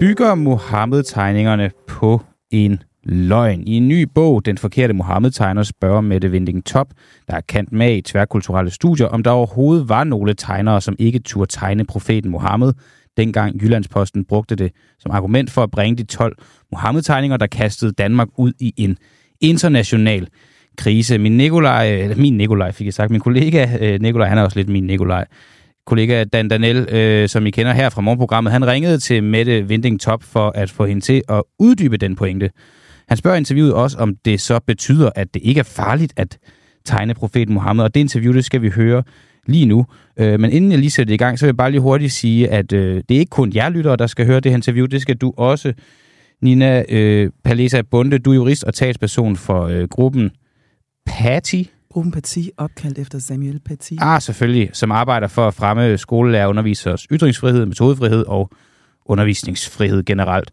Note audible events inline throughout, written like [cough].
Bygger Mohammed-tegningerne på en løgn. I en ny bog, Den forkerte Mohammed-tegner, spørger Mette Vinding Top, der er kendt med i tværkulturelle studier, om der overhovedet var nogle tegnere, som ikke turde tegne profeten Mohammed, dengang Jyllandsposten brugte det som argument for at bringe de 12 Mohammed-tegninger, der kastede Danmark ud i en international krise. Min Nikolaj, eller min Nikolaj fik jeg sagt, min kollega øh, Nikolaj, han er også lidt min Nikolaj, kollega Dan Danel, øh, som I kender her fra morgenprogrammet, han ringede til Mette Vinding Top for at få hende til at uddybe den pointe. Han spørger interviewet også, om det så betyder, at det ikke er farligt at tegne profeten Mohammed, og det interview, det skal vi høre lige nu. Øh, men inden jeg lige sætter det i gang, så vil jeg bare lige hurtigt sige, at øh, det er ikke kun jer lyttere, der skal høre det her interview, det skal du også. Nina øh, Palesa Bunde, du er jurist og talsperson for øh, gruppen Patty. Gruppen Paty, opkaldt efter Samuel Paty. Ah, selvfølgelig, som arbejder for at fremme skolelærer undervisers ytringsfrihed, metodefrihed og undervisningsfrihed generelt.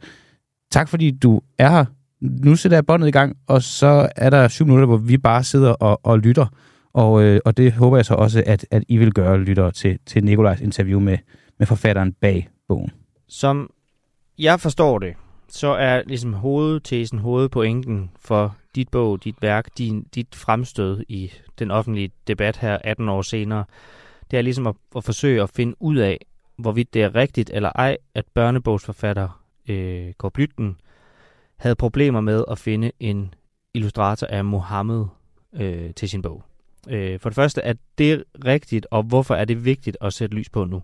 Tak fordi du er her. Nu sætter jeg båndet i gang, og så er der syv minutter, hvor vi bare sidder og, og lytter. Og, øh, og det håber jeg så også, at, at I vil gøre, lytter til, til Nikolajs interview med, med forfatteren bag bogen. Som jeg forstår det, så er ligesom hovedtesen, hovedpointen for dit bog, dit værk, din, dit fremstød i den offentlige debat her 18 år senere, det er ligesom at, at forsøge at finde ud af, hvorvidt det er rigtigt eller ej, at børnebogsforfatter øh, Kåre Blytten havde problemer med at finde en illustrator af Mohammed øh, til sin bog. Øh, for det første, er det rigtigt, og hvorfor er det vigtigt at sætte lys på nu?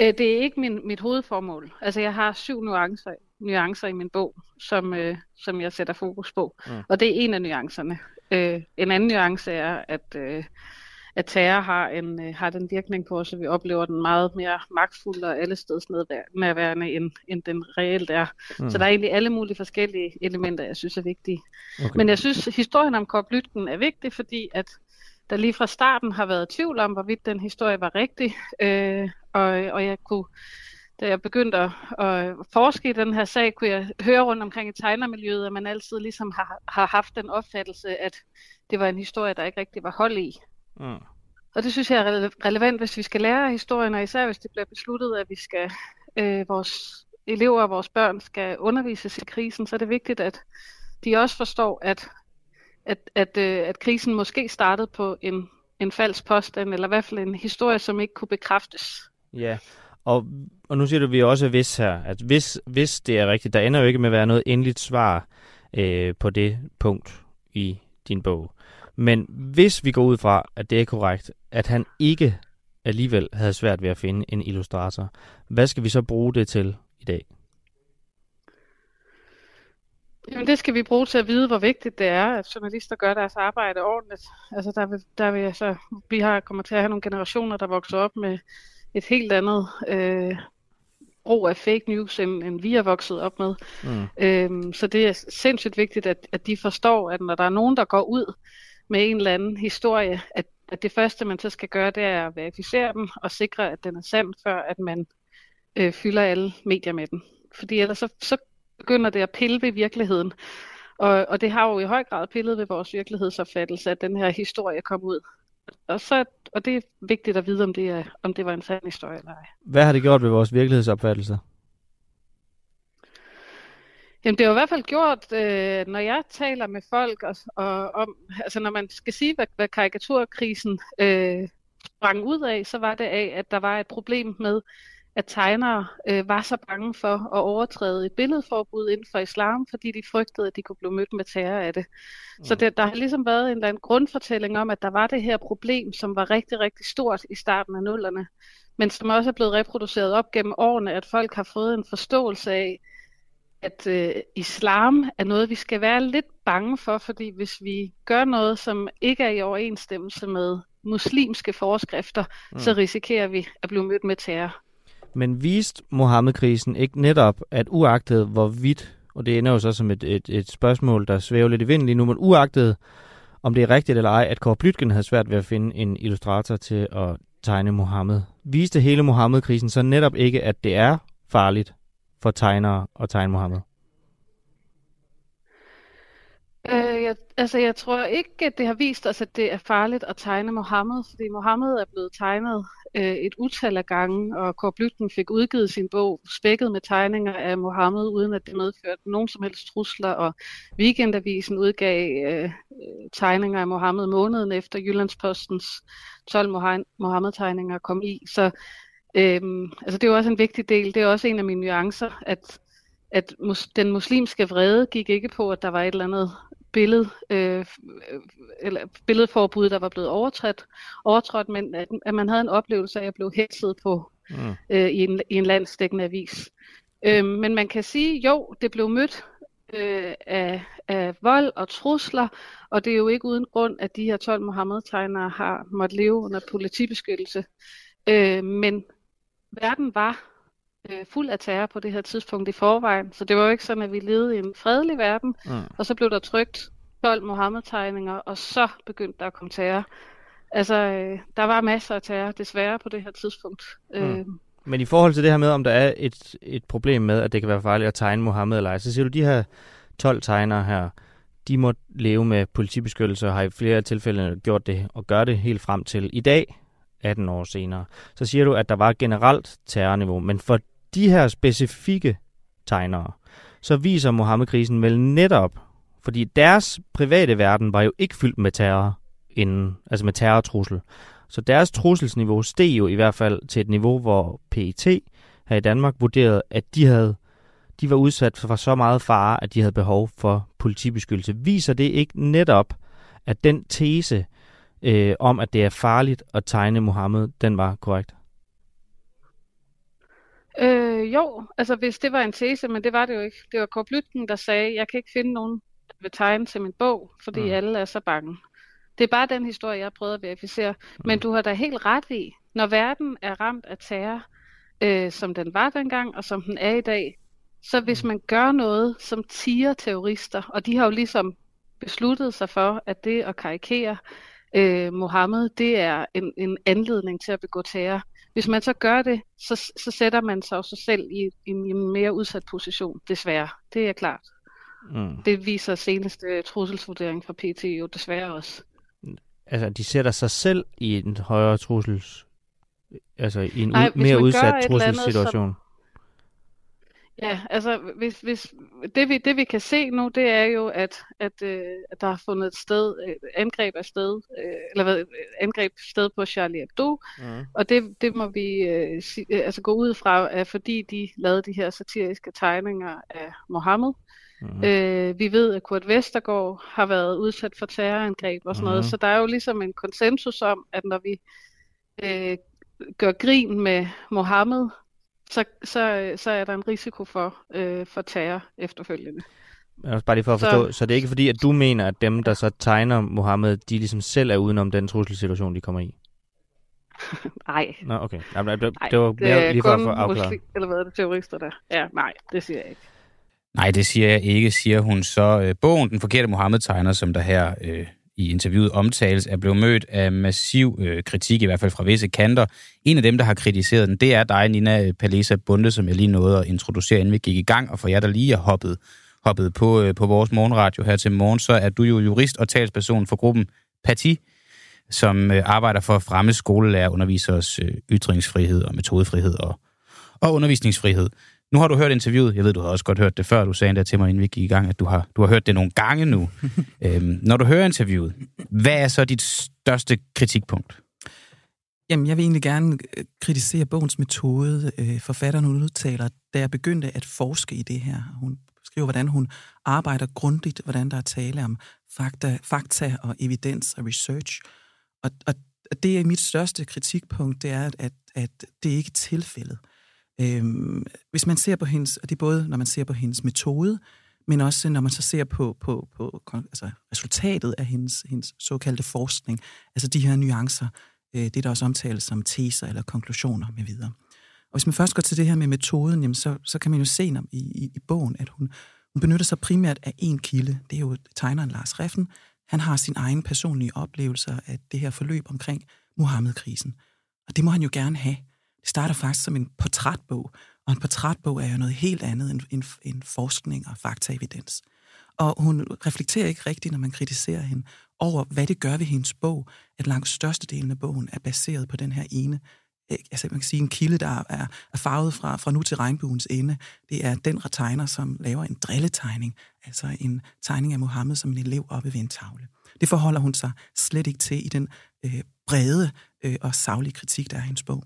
Øh, det er ikke min, mit hovedformål. Altså, jeg har syv nuancer, nuancer i min bog, som, øh, som jeg sætter fokus på. Mm. Og det er en af nuancerne. Øh, en anden nuance er, at, øh, at terror har, en, øh, har den virkning på os, at vi oplever den meget mere magtfuld og allesteds nærværende, end, end den reelt er. Mm. Så der er egentlig alle mulige forskellige elementer, jeg synes er vigtige. Okay. Men jeg synes, historien om Korp Lytken er vigtig, fordi at der lige fra starten har været tvivl om, hvorvidt den historie var rigtig. Øh, og, og jeg kunne, da jeg begyndte at, at forske i den her sag, kunne jeg høre rundt omkring i tegnermiljøet, at man altid ligesom har, har haft den opfattelse, at det var en historie, der ikke rigtig var hold i. Mm. Og det synes jeg er relevant, hvis vi skal lære historien, og især hvis det bliver besluttet, at vi skal, øh, vores elever og vores børn skal undervises i krisen, så er det vigtigt, at de også forstår, at at, at, øh, at krisen måske startede på en, en falsk påstand, eller i hvert fald en historie, som ikke kunne bekræftes. Ja, og, og nu siger du, at vi også hvis her, at hvis, hvis det er rigtigt, der ender jo ikke med at være noget endeligt svar øh, på det punkt i din bog. Men hvis vi går ud fra, at det er korrekt, at han ikke alligevel havde svært ved at finde en illustrator, hvad skal vi så bruge det til i dag? Jamen det skal vi bruge til at vide, hvor vigtigt det er, at journalister gør deres arbejde ordentligt. Altså der vil, der vil, altså, vi har kommer til at have nogle generationer, der vokser op med et helt andet øh, brug af fake news, end, end vi er vokset op med. Mm. Øhm, så det er sindssygt vigtigt, at, at de forstår, at når der er nogen, der går ud med en eller anden historie, at, at det første, man så skal gøre, det er at verificere den og sikre, at den er sand, før at man øh, fylder alle medier med den. Fordi ellers så, så begynder det at pille ved virkeligheden. Og, og det har jo i høj grad pillet ved vores virkelighedsopfattelse, at den her historie kom ud. Og, så, og det er vigtigt at vide, om det, er, om det var en sand historie eller ej. Hvad har det gjort ved vores virkelighedsopfattelse? Jamen det har i hvert fald gjort, øh, når jeg taler med folk og, og om, altså når man skal sige, hvad, hvad karikaturkrisen øh, sprang ud af, så var det af, at der var et problem med, at tegnere øh, var så bange for at overtræde et billedforbud inden for islam, fordi de frygtede, at de kunne blive mødt med terror af det. Mm. Så det, der har ligesom været en eller anden grundfortælling om, at der var det her problem, som var rigtig, rigtig stort i starten af nullerne, men som også er blevet reproduceret op gennem årene, at folk har fået en forståelse af, at øh, islam er noget, vi skal være lidt bange for, fordi hvis vi gør noget, som ikke er i overensstemmelse med muslimske forskrifter, mm. så risikerer vi at blive mødt med terror. Men viste Mohammed-krisen ikke netop, at uagtet hvorvidt, og det ender jo så som et, et, et spørgsmål, der svæver lidt i vinden lige nu, men uagtet om det er rigtigt eller ej, at Kåre Blytgen havde svært ved at finde en illustrator til at tegne Mohammed. Viste hele Mohammed-krisen så netop ikke, at det er farligt for tegnere at tegne Mohammed? Øh, jeg, altså, jeg tror ikke, at det har vist os, at det er farligt at tegne Mohammed, fordi Mohammed er blevet tegnet øh, et utal af gange, og Kåre Blytten fik udgivet sin bog spækket med tegninger af Mohammed, uden at det medførte nogen som helst trusler, og Weekendavisen udgav øh, tegninger af Mohammed måneden efter Jyllandspostens 12 Mohammed-tegninger kom i. Så øh, altså, det er jo også en vigtig del. Det er også en af mine nuancer, at at mus, den muslimske vrede gik ikke på, at der var et eller andet billede, øh, eller billedforbud, der var blevet overtrådt, overtrådt men at, at man havde en oplevelse af at blive hetset på mm. øh, i, en, i en landsdækkende avis. Øh, men man kan sige, jo, det blev mødt øh, af, af vold og trusler, og det er jo ikke uden grund, at de her 12 Mohammed-tegnere har måttet leve under politibeskyttelse. Øh, men verden var øh, fuld af terror på det her tidspunkt i forvejen. Så det var jo ikke sådan, at vi levede i en fredelig verden, mm. og så blev der trygt 12 Mohammed-tegninger, og så begyndte der at komme terror. Altså, øh, der var masser af terror, desværre, på det her tidspunkt. Mm. Øh, Men i forhold til det her med, om der er et, et problem med, at det kan være farligt at tegne Mohammed eller ej, så siger du, de her 12 tegnere her, de må leve med politibeskyttelse og har i flere tilfælde gjort det og gør det helt frem til i dag, 18 år senere. Så siger du, at der var generelt terrorniveau, men for de her specifikke tegnere, så viser Mohammed-krisen vel netop, fordi deres private verden var jo ikke fyldt med terror inden, altså med terrortrussel. Så deres trusselsniveau steg jo i hvert fald til et niveau, hvor PET her i Danmark vurderede, at de havde de var udsat for så meget fare, at de havde behov for politibeskyttelse. Viser det ikke netop, at den tese øh, om, at det er farligt at tegne Mohammed, den var korrekt? Øh, jo, altså hvis det var en tese, men det var det jo ikke. Det var Kåre Blytgen, der sagde, jeg kan ikke finde nogen, der vil tegne til min bog, fordi mm. alle er så bange. Det er bare den historie, jeg har prøvet at verificere. Mm. Men du har da helt ret i, når verden er ramt af terror, øh, som den var dengang, og som den er i dag, så hvis mm. man gør noget, som tiger terrorister, og de har jo ligesom besluttet sig for, at det at karikere øh, Mohammed, det er en, en anledning til at begå terror, hvis man så gør det, så, så sætter man sig også selv i, i en mere udsat position, desværre. Det er klart. Mm. Det viser seneste trusselsvurdering fra PT jo desværre også. Altså, de sætter sig selv i en højere trussels... Altså, i en Ej, mere udsat trusselssituation. Ja, altså hvis, hvis, det, vi, det vi kan se nu, det er jo, at, at, øh, at der har fundet et sted, øh, angreb af sted, øh, eller hvad, angreb sted på Charlie Hebdo, mm. og det, det må vi øh, si, øh, altså gå ud fra, at fordi de lavede de her satiriske tegninger af Mohammed. Mm. Øh, vi ved, at Kurt Vestergaard har været udsat for terrorangreb og sådan mm. noget, så der er jo ligesom en konsensus om, at når vi øh, gør grin med Mohammed, så, så, så er der en risiko for, øh, for terror efterfølgende. Men også bare lige for at forstå, så, så det er ikke fordi, at du mener, at dem, der så tegner Mohammed, de ligesom selv er udenom den trusselsituation, de kommer i? [laughs] nej. Nå, okay. Jamen, det, det var mere lige for at få afklaret. Eller hvad er det, terrorister der? Ja, nej, det siger jeg ikke. Nej, det siger jeg ikke, siger hun så. Øh, bogen, Den forkerte Mohammed-tegner, som der her øh, i interviewet omtales, er blevet mødt af massiv øh, kritik, i hvert fald fra visse kanter. En af dem, der har kritiseret den, det er dig, Nina Palesa Bunde, som jeg lige nåede at introducere, inden vi gik i gang. Og for jer, der lige er hoppet, hoppet på, øh, på vores morgenradio her til morgen, så er du jo jurist og talsperson for gruppen Parti, som øh, arbejder for at fremme skolelærerundervisers øh, ytringsfrihed og metodefrihed og, og undervisningsfrihed. Nu har du hørt interviewet. Jeg ved, du har også godt hørt det før. Du sagde endda til mig, inden vi gik i gang, at du har, du har hørt det nogle gange nu. [laughs] øhm, når du hører interviewet, hvad er så dit største kritikpunkt? Jamen, jeg vil egentlig gerne øh, kritisere bogens metode. Øh, forfatteren udtaler, da jeg begyndte at forske i det her. Hun skriver, hvordan hun arbejder grundigt, hvordan der er tale om fakta, fakta og evidens og research. Og, og det er mit største kritikpunkt, det er, at, at det ikke er tilfældet. Øhm, hvis man ser på hendes, og det er både når man ser på hendes metode, men også når man så ser på, på, på altså resultatet af hendes, hendes såkaldte forskning, altså de her nuancer, øh, det der også omtales som teser eller konklusioner med videre. Og hvis man først går til det her med metoden, jamen så, så kan man jo se i, i, i bogen, at hun, hun benytter sig primært af en kilde. Det er jo tegneren Lars Reffen. Han har sin egen personlige oplevelser af det her forløb omkring Mohammed-krisen. Og det må han jo gerne have. Det starter faktisk som en portrætbog, og en portrætbog er jo noget helt andet end, end, end forskning og faktaevidens. Og hun reflekterer ikke rigtigt, når man kritiserer hende, over hvad det gør ved hendes bog, at langt størstedelen af bogen er baseret på den her ene øh, altså man kan sige, en kilde, der er, er farvet fra, fra nu til regnbuens ende, det er den tegner, som laver en drilletegning, altså en tegning af Mohammed som en elev oppe ved en tavle. Det forholder hun sig slet ikke til i den øh, brede øh, og savlige kritik, der er i hendes bog.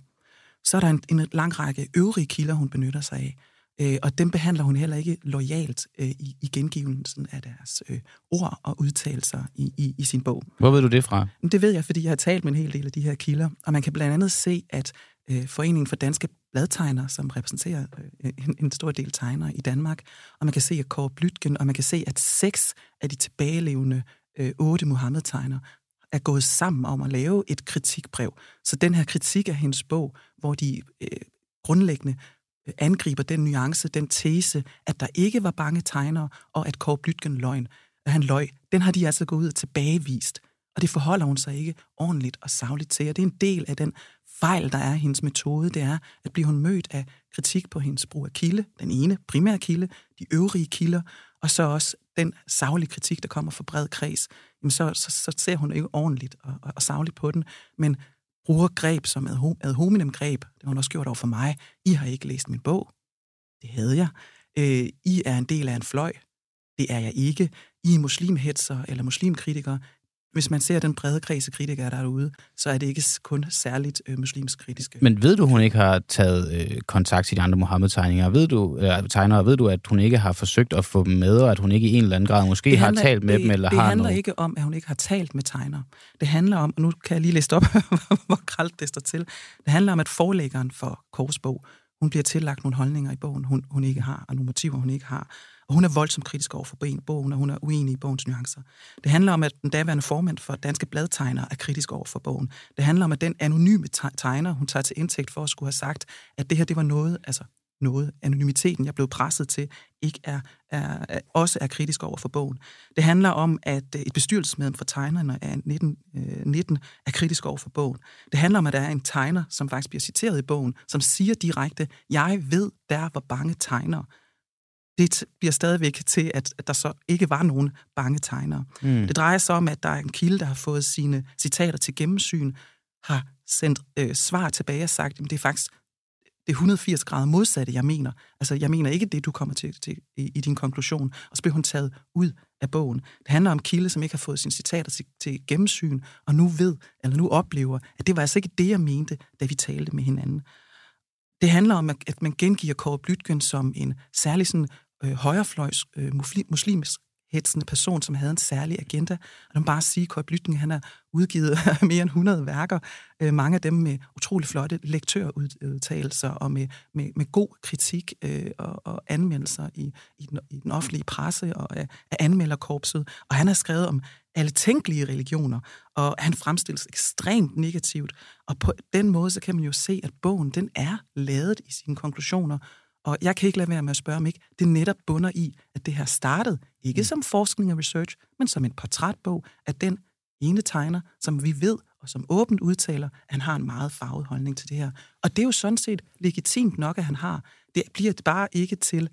Så er der en, en lang række øvrige kilder, hun benytter sig af, øh, og dem behandler hun heller ikke lojalt øh, i, i gengivelsen af deres øh, ord og udtalelser i, i, i sin bog. Hvor ved du det fra? Det ved jeg, fordi jeg har talt med en hel del af de her kilder, og man kan blandt andet se, at øh, Foreningen for Danske Bladtegnere, som repræsenterer øh, en, en stor del tegnere i Danmark, og man kan se, at Kåre Blytgen, og man kan se, at seks af de tilbagelevende øh, otte Mohammed-tegnere er gået sammen om at lave et kritikbrev. Så den her kritik af hendes bog, hvor de øh, grundlæggende øh, angriber den nuance, den tese, at der ikke var bange tegnere, og at Kåre Blytgen løgn, at han løg, den har de altså gået ud og tilbagevist. Og det forholder hun sig ikke ordentligt og savligt til. Og det er en del af den fejl, der er i hendes metode. Det er, at bliver hun mødt af kritik på hendes brug af kilde, den ene primære kilde, de øvrige kilder, og så også den savlige kritik, der kommer fra bred kreds, så, så, så ser hun ikke ordentligt og, og, og savligt på den, men bruger greb som ad, ad hominem greb. Det har hun også gjort over for mig. I har ikke læst min bog. Det havde jeg. Øh, I er en del af en fløj. Det er jeg ikke. I er muslimhetser eller muslimkritikere hvis man ser den brede kreds af kritikere derude, så er det ikke kun særligt øh, muslimsk kritiske. Men ved du, hun ikke har taget øh, kontakt til de andre Mohammed-tegnere? Ved du, eller tegnere, ved du, at hun ikke har forsøgt at få dem med, og at hun ikke i en eller anden grad måske handler, har talt med det, dem? Eller det har handler noget? ikke om, at hun ikke har talt med tegnere. Det handler om, og nu kan jeg lige læse op, [laughs] hvor kralt det står til. Det handler om, at forlæggeren for Korsbog, hun bliver tillagt nogle holdninger i bogen, hun, hun ikke har, og nogle motiver, hun ikke har. Og hun er voldsomt kritisk over for bogen, og hun er uenig i bogens nuancer. Det handler om, at den daværende formand for Danske Bladtegner er kritisk over for bogen. Det handler om, at den anonyme tegner, hun tager til indtægt for at skulle have sagt, at det her, det var noget, altså noget, anonymiteten, jeg blev presset til, ikke er, er, er, også er kritisk over for bogen. Det handler om, at et bestyrelsesmedlem for tegnerne af 1919 er kritisk over for bogen. Det handler om, at der er en tegner, som faktisk bliver citeret i bogen, som siger direkte, jeg ved, der var bange tegnere det bliver stadigvæk til, at, at der så ikke var nogen bange tegnere. Mm. Det drejer sig om, at der er en kilde, der har fået sine citater til gennemsyn, har sendt øh, svar tilbage og sagt, at det er faktisk det er 180 grader modsatte, jeg mener. Altså, jeg mener ikke det, du kommer til, til i, i din konklusion. Og så bliver hun taget ud af bogen. Det handler om kilde, som ikke har fået sine citater til, til gennemsyn, og nu ved, eller nu oplever, at det var altså ikke det, jeg mente, da vi talte med hinanden. Det handler om, at man gengiver Kåre Blytgen som en særlig sådan øh, højrefløjs øh, muslims hetsende person, som havde en særlig agenda. Og man bare sige, at Blytning, han har udgivet [laughs] mere end 100 værker, øh, mange af dem med utrolig flotte lektørudtalelser og med, med, med god kritik øh, og, og anmeldelser i, i, den, i den offentlige presse og af, af anmelderkorpset. Og han har skrevet om alle tænkelige religioner, og han fremstilles ekstremt negativt. Og på den måde, så kan man jo se, at bogen, den er lavet i sine konklusioner, og jeg kan ikke lade være med at spørge, om ikke det netop bunder i, at det her startede, ikke mm. som forskning og research, men som en portrætbog af den ene tegner, som vi ved, og som åbent udtaler, at han har en meget farvet holdning til det her. Og det er jo sådan set legitimt nok, at han har. Det bliver bare ikke til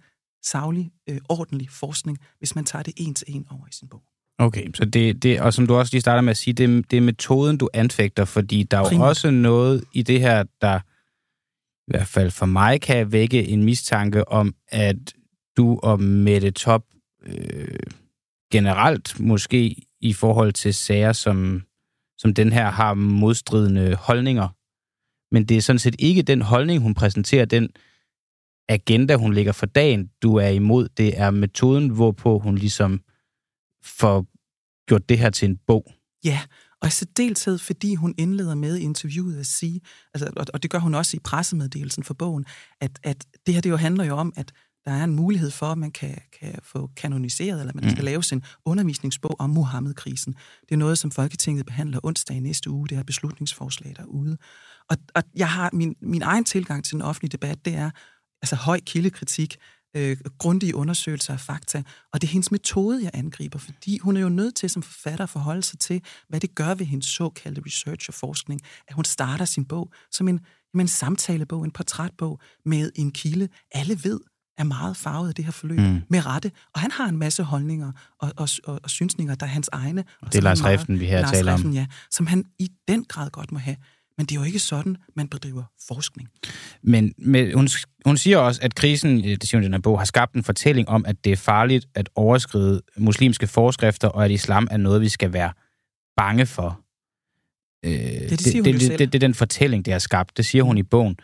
savlig, øh, ordentlig forskning, hvis man tager det en til en over i sin bog. Okay, så det, det, og som du også lige starter med at sige, det, det er metoden, du anfægter, fordi der er jo også noget i det her, der i hvert fald for mig kan vække en mistanke om, at du og Mette Top øh, generelt måske i forhold til sager, som, som den her har modstridende holdninger. Men det er sådan set ikke den holdning, hun præsenterer, den agenda, hun lægger for dagen, du er imod. Det er metoden, hvorpå hun ligesom får gjort det her til en bog. Ja, og i særdeleshed, fordi hun indleder med i interviewet at sige, altså, og det gør hun også i pressemeddelelsen for bogen, at, at det her det jo handler jo om, at der er en mulighed for, at man kan, kan få kanoniseret, eller man skal mm. lave sin undervisningsbog om Muhammed-krisen. Det er noget, som Folketinget behandler onsdag i næste uge, det her beslutningsforslag derude. Og, og jeg har min, min egen tilgang til den offentlige debat, det er altså høj kildekritik, øh, grundige undersøgelser af fakta, og det er hendes metode, jeg angriber, fordi hun er jo nødt til som forfatter at forholde sig til, hvad det gør ved hendes såkaldte research og forskning, at hun starter sin bog som en, en samtalebog, en portrætbog med en kilde. Alle ved, er meget farvet af det her forløb, mm. med rette. Og han har en masse holdninger og, og, og, og synsninger, der er hans egne. Og det er Lars Reften, vi her Lars taler Reften, om. Ja, som han i den grad godt må have. Men det er jo ikke sådan, man bedriver forskning. Men med, hun, hun siger også, at krisen, øh, det siger hun i den her bog, har skabt en fortælling om, at det er farligt at overskride muslimske forskrifter, og at islam er noget, vi skal være bange for. Øh, det, det, siger det, hun det, det, det, det er den fortælling, det har skabt. Det siger hun i bogen.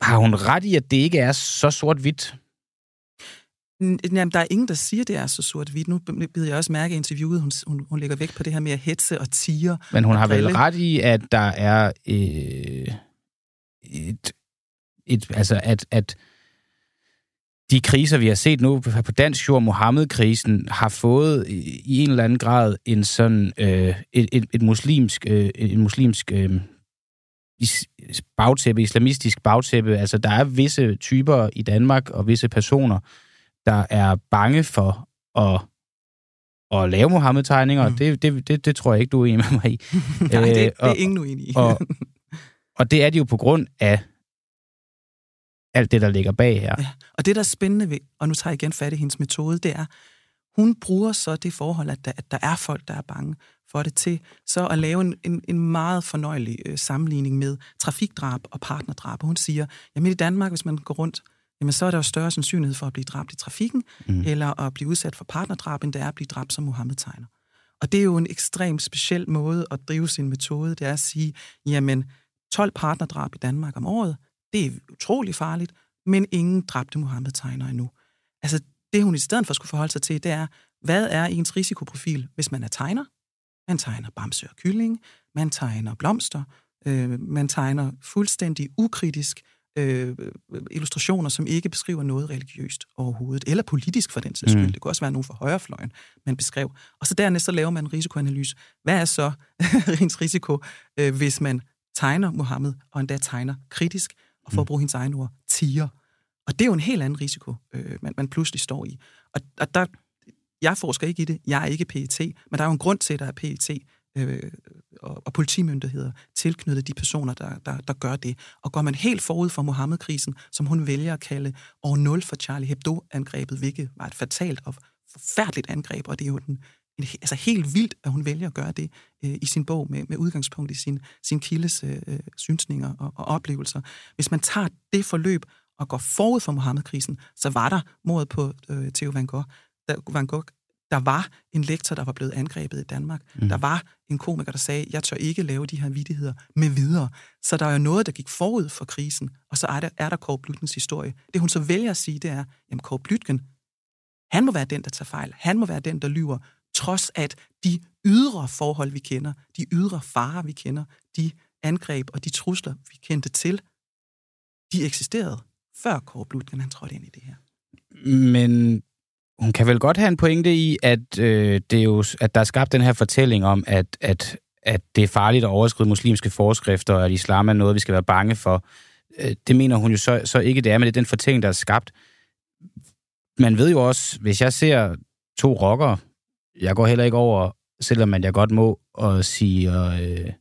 Har hun ret i, at det ikke er så sort-hvidt? Jamen, der er ingen, der siger, det er så sort-hvidt. Nu bider jeg også mærke i interviewet, hun, hun, hun lægger vægt på det her med at hetze og tiger. Men hun har vel ret i, at der er øh, et, et, altså at, at de kriser, vi har set nu på dansk jord, Mohammed-krisen, har fået i en eller anden grad en sådan øh, et, et, et muslimsk, øh, en muslimsk øh, bagtæppe, islamistisk bagtæppe. Altså, der er visse typer i Danmark og visse personer, der er bange for at, at lave Mohammed-tegninger. Mm. Det, det, det, det tror jeg ikke, du er enig med mig i. [laughs] Nej, det, det er ingen uenig i. og, [laughs] og det er det jo på grund af alt det, der ligger bag her. Ja, og det, der er spændende ved, og nu tager jeg igen fat i hendes metode, det er, hun bruger så det forhold, at der, at der er folk, der er bange for det, til så at lave en, en, en meget fornøjelig øh, sammenligning med trafikdrab og partnerdrab. Og hun siger, jamen i Danmark, hvis man går rundt, jamen så er der jo større sandsynlighed for at blive dræbt i trafikken, mm. eller at blive udsat for partnerdrab, end det er at blive dræbt som Mohammed-tegner. Og det er jo en ekstremt speciel måde at drive sin metode, det er at sige, jamen 12 partnerdrab i Danmark om året, det er utrolig farligt, men ingen dræbte Mohammed-tegner endnu. Altså det hun i stedet for skulle forholde sig til, det er, hvad er ens risikoprofil, hvis man er tegner? Man tegner bamse og kylling, man tegner blomster, øh, man tegner fuldstændig ukritisk øh, illustrationer, som ikke beskriver noget religiøst overhovedet, eller politisk for den sags skyld. Mm. Det kunne også være nogen fra højrefløjen, man beskrev. Og så dernæst så laver man en risikoanalyse. Hvad er så [laughs] ens risiko, øh, hvis man tegner Mohammed, og endda tegner kritisk, og for at mm. bruge hendes egen ord, tiger? Og det er jo en helt anden risiko, øh, man, man pludselig står i. Og, og der, jeg forsker ikke i det, jeg er ikke PET, men der er jo en grund til, at der er PET øh, og, og politimyndigheder tilknyttet de personer, der, der, der gør det. Og går man helt forud for Mohammed-krisen, som hun vælger at kalde år 0 for Charlie Hebdo-angrebet, hvilket var et fatalt og forfærdeligt angreb, og det er jo den, altså helt vildt, at hun vælger at gøre det øh, i sin bog med, med udgangspunkt i sin, sin kildes øh, øh synsninger og, og oplevelser. Hvis man tager det forløb og går forud for Mohammed-krisen, så var der mordet på øh, Theo Van Gogh, der, Van Gogh, der var en lektor, der var blevet angrebet i Danmark. Mm. Der var en komiker, der sagde, jeg tør ikke lave de her vidigheder med videre. Så der er jo noget, der gik forud for krisen, og så er der, er der Kåre Blytkens historie. Det hun så vælger at sige, det er, jamen Kåre Blytken, han må være den, der tager fejl. Han må være den, der lyver, trods at de ydre forhold, vi kender, de ydre farer, vi kender, de angreb og de trusler, vi kendte til, de eksisterede, før Kåre Blytken han trådte ind i det her. Men hun kan vel godt have en pointe i, at, øh, det er jo, at der er skabt den her fortælling om, at, at, at det er farligt at overskride muslimske forskrifter, og at islam er noget, vi skal være bange for. Øh, det mener hun jo så, så ikke, det er, men det er den fortælling, der er skabt. Man ved jo også, hvis jeg ser to rockere, jeg går heller ikke over, selvom man jeg godt må, og sige, øh,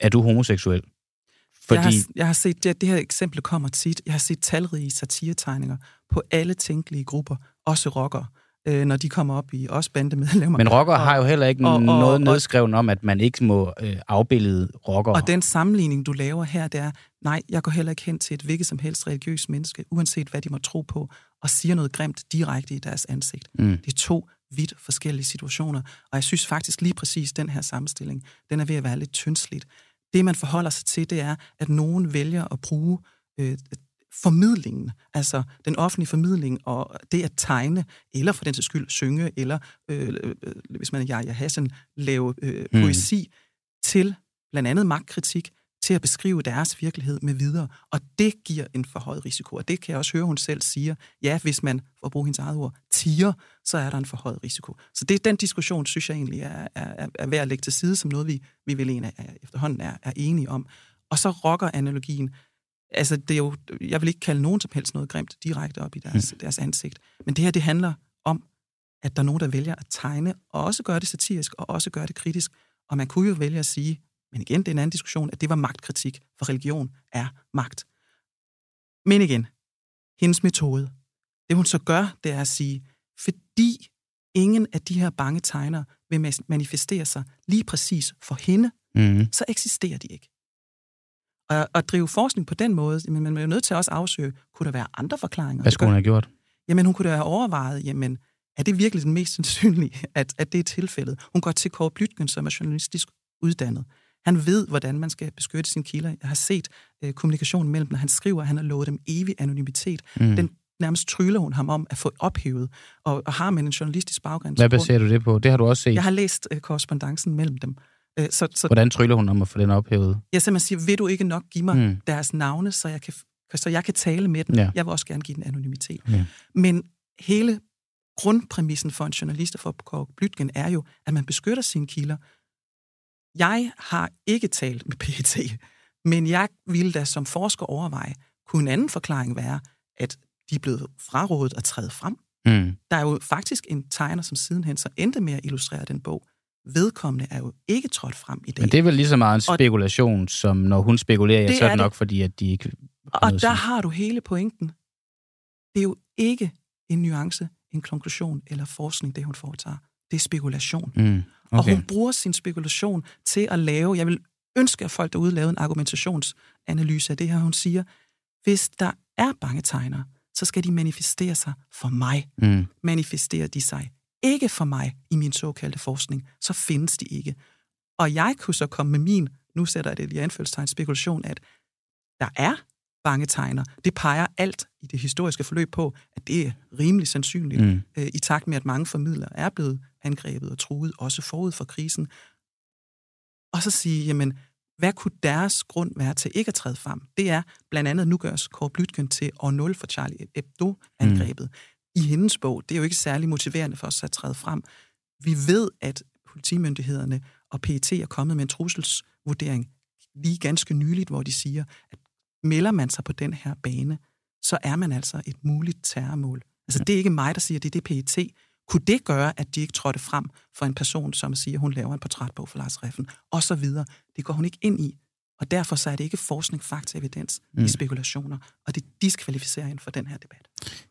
er du homoseksuel? Fordi... Jeg, har, jeg har set, det, det her eksempel kommer tit, jeg har set talrige satiretegninger på alle tænkelige grupper, også rockere, øh, når de kommer op i også bandemedlemmer. Men rockere har jo heller ikke og, og, noget nedskrevet om, at man ikke må øh, afbillede rockere. Og den sammenligning, du laver her, det er, nej, jeg går heller ikke hen til et hvilket som helst religiøst menneske, uanset hvad de må tro på, og siger noget grimt direkte i deres ansigt. Mm. Det er to vidt forskellige situationer, og jeg synes faktisk lige præcis den her sammenstilling, den er ved at være lidt tyndsligt. Det, man forholder sig til, det er, at nogen vælger at bruge øh, formidlingen, altså den offentlige formidling, og det at tegne, eller for den til skyld synge, eller øh, øh, hvis man er Jaja Hassan, lave øh, mm. poesi til blandt andet magtkritik, til at beskrive deres virkelighed med videre. Og det giver en forhøjet risiko. Og det kan jeg også høre, hun selv siger. Ja, hvis man, for at bruge hendes eget ord, tiger, så er der en forhøjet risiko. Så det, den diskussion, synes jeg egentlig er, er, er værd at lægge til side, som noget, vi, vi vel en af, efterhånden er, er enige om. Og så rocker analogien. Altså, det er jo, jeg vil ikke kalde nogen som helst noget grimt direkte op i deres, mm. deres ansigt. Men det her, det handler om, at der er nogen, der vælger at tegne, og også gøre det satirisk, og også gøre det kritisk. Og man kunne jo vælge at sige, men igen, det er en anden diskussion, at det var magtkritik, for religion er magt. Men igen, hendes metode. Det hun så gør, det er at sige, fordi ingen af de her bange tegner vil manifestere sig lige præcis for hende, mm. så eksisterer de ikke. Og at drive forskning på den måde, men man er jo nødt til at også afsøge, kunne der være andre forklaringer? Hvad skulle hun have gjort? Jamen, hun kunne da have overvejet, jamen, er det virkelig den mest sandsynlige, at, at det er tilfældet? Hun går til Kåre Blytgen, som er journalistisk uddannet. Han ved, hvordan man skal beskytte sine kilder. Jeg har set øh, kommunikationen mellem dem. Han skriver, at han har lovet dem evig anonymitet. Mm. Den nærmest tryller hun ham om at få ophævet, og, og har man en journalistisk baggrund. Hvad baserer du det på? Det har du også set. Jeg har læst øh, korrespondancen mellem dem. Øh, så, så, Hvordan tryller hun om at få den ophævet? Jeg simpelthen siger, vil du ikke nok give mig mm. deres navne, så jeg kan, så jeg kan tale med dem? Ja. Jeg vil også gerne give den anonymitet. Ja. Men hele grundpræmissen for en journalist og for Kåre Blytgen er jo, at man beskytter sine kilder. Jeg har ikke talt med PET, men jeg ville da som forsker overveje, kunne en anden forklaring være, at de er blevet frarådet at træde frem. Mm. Der er jo faktisk en tegner, som sidenhen så endte med at illustrere den bog. Vedkommende er jo ikke trådt frem i dag. Men det er vel lige så meget en spekulation, og som når hun spekulerer, ja, så er det nok, fordi at de ikke... Og der har du hele pointen. Det er jo ikke en nuance, en konklusion eller forskning, det hun foretager. Det er spekulation. Mm, okay. Og hun bruger sin spekulation til at lave, jeg vil ønske, at folk derude lavede en argumentationsanalyse af det her. Hun siger, hvis der er bange tegner, så skal de manifestere sig for mig. Mm. Manifesterer de sig ikke for mig i min såkaldte forskning, så findes de ikke. Og jeg kunne så komme med min, nu sætter jeg det i anfølgelsestegn, spekulation, at der er bange tegner. Det peger alt i det historiske forløb på, at det er rimelig sandsynligt, mm. øh, i takt med, at mange formidlere er blevet angrebet og truet, også forud for krisen. Og så sige, jamen, hvad kunne deres grund være til ikke at træde frem? Det er blandt andet, nu gørs Kåre Blytgen til år 0 for Charlie Hebdo-angrebet. Mm. I hendes bog, det er jo ikke særlig motiverende for os at træde frem. Vi ved, at politimyndighederne og PET er kommet med en trusselsvurdering lige ganske nyligt, hvor de siger, at melder man sig på den her bane, så er man altså et muligt terrormål. Altså, det er ikke mig, der siger, det er det PET. Kunne det gøre, at de ikke trådte frem for en person, som siger, hun laver en portrætbog for Lars Reffen, og så videre. Det går hun ikke ind i. Og derfor så er det ikke forskning, fakta, evidens, mm. i spekulationer, og det diskvalificerer ind for den her debat.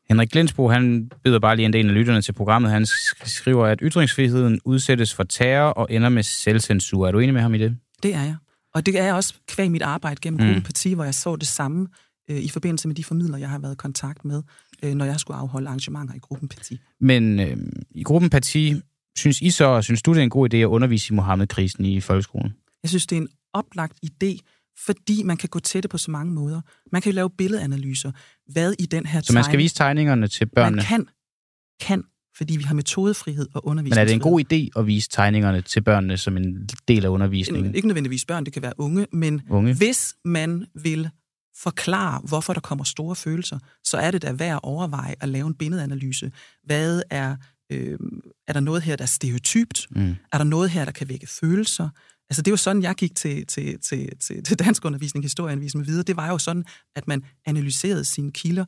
Henrik Glensbo, han byder bare lige en del af lytterne til programmet. Han skriver, at ytringsfriheden udsættes for terror og ender med selvcensur. Er du enig med ham i det? Det er jeg. Og det er jeg også kvæg mit arbejde gennem mm. Parti, hvor jeg så det samme øh, i forbindelse med de formidler, jeg har været i kontakt med, øh, når jeg skulle afholde arrangementer i Gruppen Parti. Men øh, i Gruppen Parti, synes I så, synes du, det er en god idé at undervise i Mohammed-krisen i folkeskolen? Jeg synes, det er en oplagt idé, fordi man kan gå til det på så mange måder. Man kan jo lave billedanalyser. Hvad i den her Så man skal vise tegningerne til børnene? Man kan, kan fordi vi har metodefrihed og undervisning. Men er det en god idé at vise tegningerne til børnene som en del af undervisningen? Ikke nødvendigvis børn, det kan være unge, men unge. hvis man vil forklare, hvorfor der kommer store følelser, så er det da værd at overveje at lave en billedanalyse. Hvad er, øh, er der noget her, der er stereotypt? Mm. Er der noget her, der kan vække følelser? Altså det var sådan, jeg gik til, til, til, til, til dansk undervisning, historieundervisning med videre. Det var jo sådan, at man analyserede sine kilder.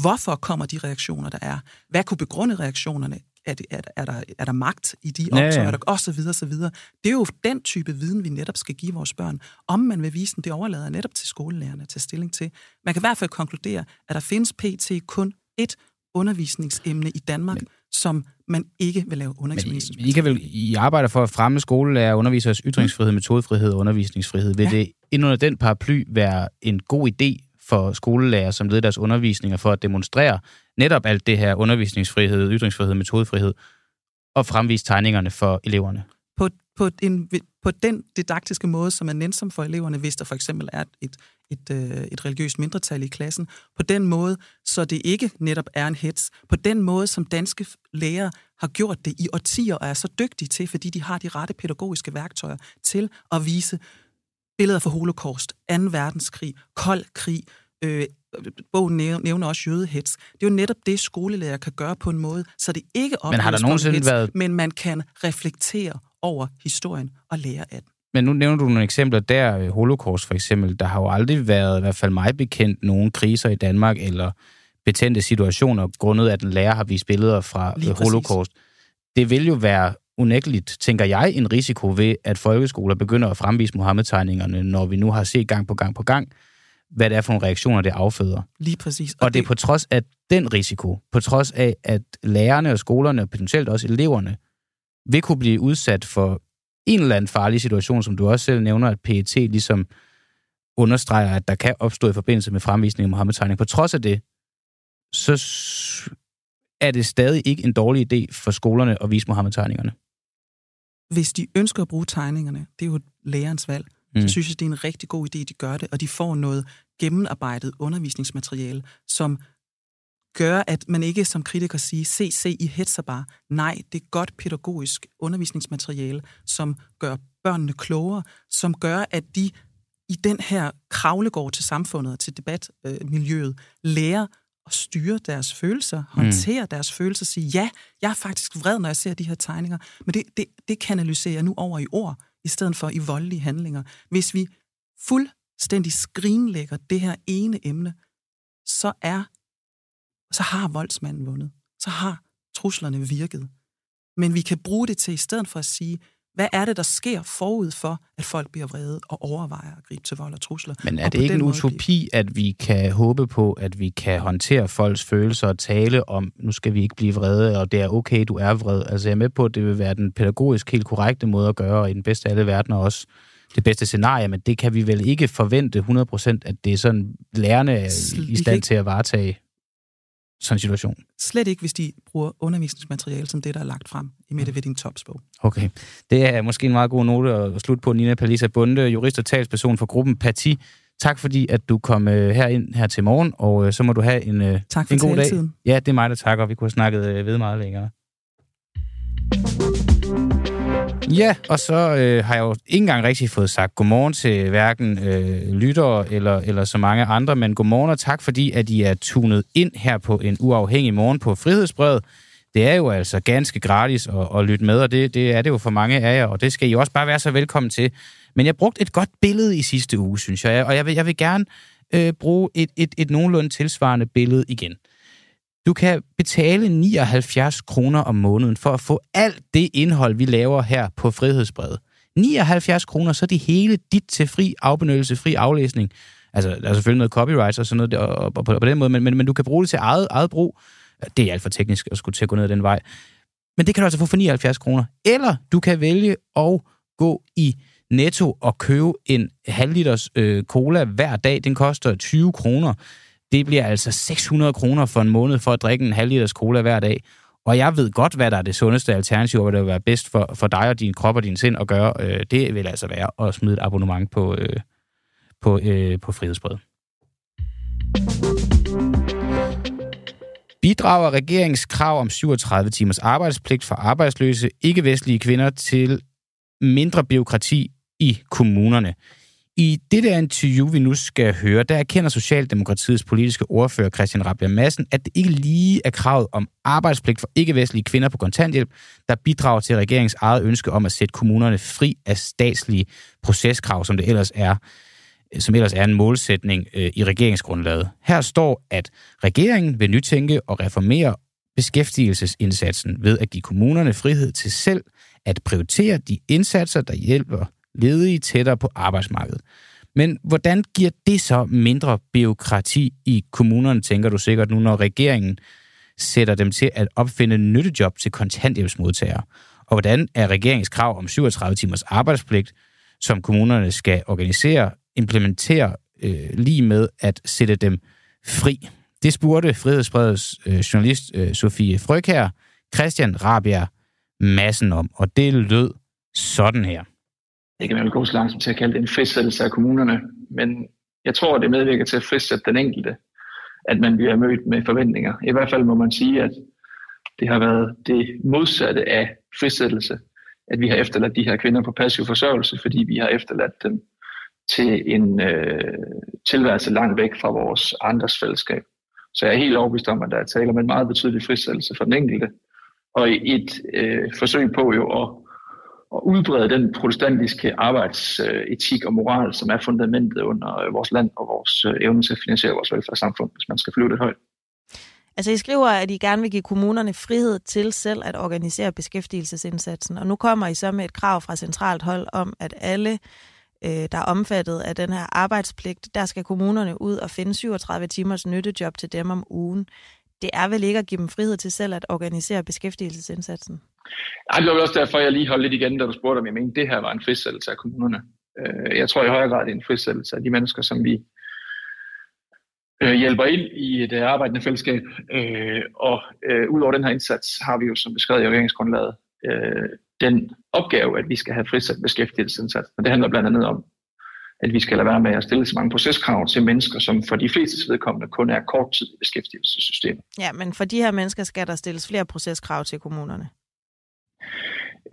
Hvorfor kommer de reaktioner, der er? Hvad kunne begrunde reaktionerne? Er, det, er, er, der, er der magt i de optøjer, ja, ja. og så videre, så videre. Det er jo den type viden, vi netop skal give vores børn. Om man vil vise den, det overlader netop til skolelærerne at tage stilling til. Man kan i hvert fald konkludere, at der findes pt. kun et undervisningsemne i Danmark, Men som man ikke vil lave undervisning. Men I, kan vel, I arbejder for at fremme skolelærer, undervisers ytringsfrihed, metodefrihed og undervisningsfrihed. Vil ja. det ind under den paraply være en god idé for skolelærer, som leder deres undervisninger, for at demonstrere netop alt det her undervisningsfrihed, ytringsfrihed, metodefrihed, og fremvise tegningerne for eleverne? På, en, på den didaktiske måde, som er nænsom for eleverne, hvis der for eksempel er et, et, øh, et religiøst mindretal i klassen. På den måde, så det ikke netop er en hets. På den måde, som danske lærere har gjort det i årtier og er så dygtige til, fordi de har de rette pædagogiske værktøjer til at vise billeder fra holocaust, 2. verdenskrig, kold krig, øh, bogen nævner også jødehets. Det er jo netop det, skolelærer kan gøre på en måde, så det ikke opleves men har der nogensinde hets, været... men man kan reflektere over historien og lære af den. Men nu nævner du nogle eksempler der, øh, holocaust for eksempel. Der har jo aldrig været, i hvert fald mig bekendt, nogen kriser i Danmark, eller betændte situationer, grundet at en lærer har vist billeder fra Lige holocaust. Præcis. Det vil jo være unægteligt, tænker jeg, en risiko ved, at folkeskoler begynder at fremvise Mohammed-tegningerne, når vi nu har set gang på gang på gang, hvad det er for nogle reaktioner, det afføder. Lige præcis. Og, og det, det er på trods af den risiko, på trods af, at lærerne og skolerne, og potentielt også eleverne, vil kunne blive udsat for en eller anden farlig situation, som du også selv nævner, at PET ligesom understreger, at der kan opstå i forbindelse med fremvisning af Mohammed-tegning. På trods af det, så er det stadig ikke en dårlig idé for skolerne at vise Mohammed-tegningerne. Hvis de ønsker at bruge tegningerne, det er jo lærerens valg, mm. så synes jeg, det er en rigtig god idé, at de gør det, og de får noget gennemarbejdet undervisningsmateriale, som gør, at man ikke som kritiker siger, se, se, I hetser bare. Nej, det er godt pædagogisk undervisningsmateriale, som gør børnene klogere, som gør, at de i den her kravlegård til samfundet og til debatmiljøet lærer at styre deres følelser, håndtere mm. deres følelser, sige, ja, jeg er faktisk vred, når jeg ser de her tegninger, men det, det, det kanaliserer jeg nu over i ord, i stedet for i voldelige handlinger. Hvis vi fuldstændig skrinlægger det her ene emne, så er så har voldsmanden vundet. Så har truslerne virket. Men vi kan bruge det til, i stedet for at sige, hvad er det, der sker forud for, at folk bliver vrede og overvejer at gribe til vold og trusler? Men er det ikke en utopi, at vi kan håbe på, at vi kan håndtere folks følelser og tale om, nu skal vi ikke blive vrede, og det er okay, du er vred. Altså jeg er med på, at det vil være den pædagogisk helt korrekte måde at gøre, og i den bedste af alle verdener også det bedste scenarie, men det kan vi vel ikke forvente 100%, at det er sådan, lærerne er i stand til at varetage sådan en situation? Slet ikke, hvis de bruger undervisningsmateriale som det, der er lagt frem i Mette Wedding Tops bog. Okay. Det er måske en meget god note at slutte på. Nina Palisa Bunde, jurist og talsperson for gruppen Parti. Tak fordi, at du kom øh, her ind her til morgen, og øh, så må du have en, øh, tak for en god dag. Ja, det er mig, der takker. Vi kunne have snakket øh, ved meget længere. Ja, og så øh, har jeg jo ikke engang rigtig fået sagt godmorgen til hverken øh, lyttere eller, eller så mange andre, men godmorgen og tak, fordi at I er tunet ind her på en uafhængig morgen på Frihedsbrevet. Det er jo altså ganske gratis at, at lytte med, og det, det er det jo for mange af jer, og det skal I også bare være så velkommen til. Men jeg brugte et godt billede i sidste uge, synes jeg, og jeg vil, jeg vil gerne øh, bruge et, et, et nogenlunde tilsvarende billede igen. Du kan betale 79 kroner om måneden for at få alt det indhold, vi laver her på Frihedsbrevet. 79 kroner, så er det hele dit til fri afbenyttelse, fri aflæsning. Altså, der er selvfølgelig noget copyright og sådan noget og, og, og på, på den måde, men, men, men du kan bruge det til eget, eget brug. Det er alt for teknisk at skulle til at gå ned den vej. Men det kan du altså få for 79 kroner. Eller du kan vælge at gå i Netto og købe en halv liters øh, cola hver dag. Den koster 20 kroner. Det bliver altså 600 kroner for en måned for at drikke en halv liters cola hver dag. Og jeg ved godt, hvad der er det sundeste alternativ, og hvad der vil være bedst for, for dig og din krop og din sind at gøre. Øh, det vil altså være at smide et abonnement på, øh, på, øh, på frihedsbrevet. Bidrager regeringens krav om 37 timers arbejdspligt for arbejdsløse ikke-vestlige kvinder til mindre byråkrati i kommunerne? I det der interview, vi nu skal høre, der erkender Socialdemokratiets politiske ordfører Christian Rabia Madsen, at det ikke lige er kravet om arbejdspligt for ikke-vestlige kvinder på kontanthjælp, der bidrager til regeringens eget ønske om at sætte kommunerne fri af statslige proceskrav, som det ellers er som ellers er en målsætning øh, i regeringsgrundlaget. Her står, at regeringen vil nytænke og reformere beskæftigelsesindsatsen ved at give kommunerne frihed til selv at prioritere de indsatser, der hjælper ledige tættere på arbejdsmarkedet. Men hvordan giver det så mindre byråkrati i kommunerne, tænker du sikkert nu, når regeringen sætter dem til at opfinde nyttejob til kontanthjælpsmodtagere? Og hvordan er regeringens krav om 37 timers arbejdspligt, som kommunerne skal organisere, implementere øh, lige med at sætte dem fri? Det spurgte Frihedsbredets øh, journalist øh, Sofie Frøkær, Christian Rabia Massen om, og det lød sådan her det kan man gå så langt til at kalde det en frisættelse af kommunerne, men jeg tror, det medvirker til at frisætte den enkelte, at man bliver mødt med forventninger. I hvert fald må man sige, at det har været det modsatte af frisættelse, at vi har efterladt de her kvinder på passiv forsørgelse, fordi vi har efterladt dem til en øh, tilværelse langt væk fra vores andres fællesskab. Så jeg er helt overbevist om, at der er tale om en meget betydelig frisættelse for den enkelte, og et øh, forsøg på jo at at udbrede den protestantiske arbejdsetik og moral, som er fundamentet under øh, vores land og vores øh, evne til at finansiere vores velfærdssamfund, hvis man skal flyve det højt. Altså, I skriver, at I gerne vil give kommunerne frihed til selv at organisere beskæftigelsesindsatsen, og nu kommer I så med et krav fra centralt hold om, at alle øh, der er omfattet af den her arbejdspligt, der skal kommunerne ud og finde 37 timers nyttejob til dem om ugen. Det er vel ikke at give dem frihed til selv at organisere beskæftigelsesindsatsen? Ej, det var også derfor, jeg lige holdt lidt igen, da du spurgte, om jeg mente, det her var en frisættelse af kommunerne. Øh, jeg tror i højere grad, det er en frisættelse af de mennesker, som vi øh, hjælper ind i et arbejdende fællesskab. Øh, og ud udover den her indsats har vi jo, som beskrevet i regeringsgrundlaget, den opgave, at vi skal have frisat beskæftigelsesindsats. Og det handler blandt andet om, at vi skal lade være med at stille så mange proceskrav til mennesker, som for de fleste vedkommende kun er kort tid i beskæftigelsessystemet. Ja, men for de her mennesker skal der stilles flere proceskrav til kommunerne.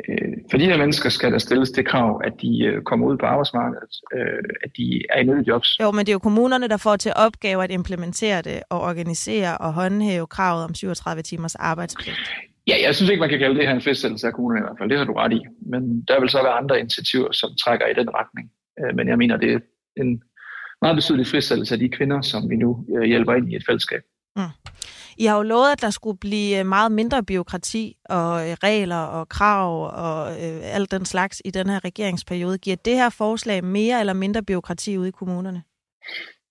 Øh, for de her mennesker skal der stilles det krav, at de øh, kommer ud på arbejdsmarkedet, øh, at de er i nyttige jobs. Jo, men det er jo kommunerne, der får til opgave at implementere det og organisere og håndhæve kravet om 37 timers arbejdspligt. Ja, jeg synes ikke, man kan kalde det her en festsættelse af kommunerne i hvert fald. Det har du ret i. Men der vil så være andre initiativer, som trækker i den retning. Men jeg mener, det er en meget betydelig frisættelse af de kvinder, som vi nu hjælper ind i et fællesskab. Mm. I har jo lovet, at der skulle blive meget mindre byråkrati og regler og krav og øh, alt den slags i den her regeringsperiode. Giver det her forslag mere eller mindre byråkrati ude i kommunerne?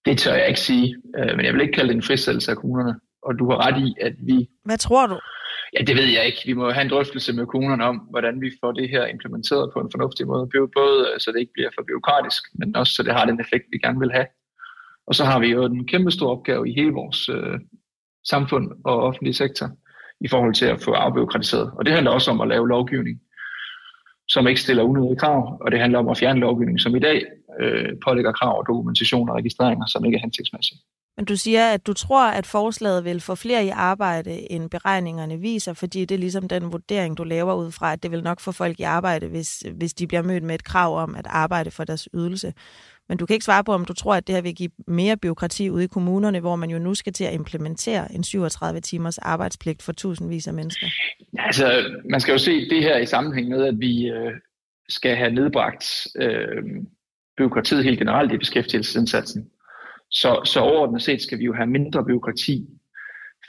Det tør jeg ikke sige, men jeg vil ikke kalde det en frisættelse af kommunerne. Og du har ret i, at vi... Hvad tror du? Ja, det ved jeg ikke. Vi må have en drøftelse med kommunerne om, hvordan vi får det her implementeret på en fornuftig måde. Både så det ikke bliver for byråkratisk, men også så det har den effekt, vi gerne vil have. Og så har vi jo en kæmpe stor opgave i hele vores øh, samfund og offentlig sektor i forhold til at få afbyråkratiseret. Og det handler også om at lave lovgivning, som ikke stiller unødige krav, og det handler om at fjerne lovgivning, som i dag øh, pålægger krav og dokumentation og registreringer, som ikke er hensigtsmæssige. Men du siger, at du tror, at forslaget vil få flere i arbejde, end beregningerne viser, fordi det er ligesom den vurdering, du laver ud fra, at det vil nok få folk i arbejde, hvis, hvis de bliver mødt med et krav om at arbejde for deres ydelse. Men du kan ikke svare på, om du tror, at det her vil give mere byråkrati ude i kommunerne, hvor man jo nu skal til at implementere en 37 timers arbejdspligt for tusindvis af mennesker. Ja, altså, man skal jo se det her i sammenhæng med, at vi øh, skal have nedbragt øh, byråkratiet helt generelt i beskæftigelsesindsatsen. Så, så overordnet set skal vi jo have mindre byråkrati,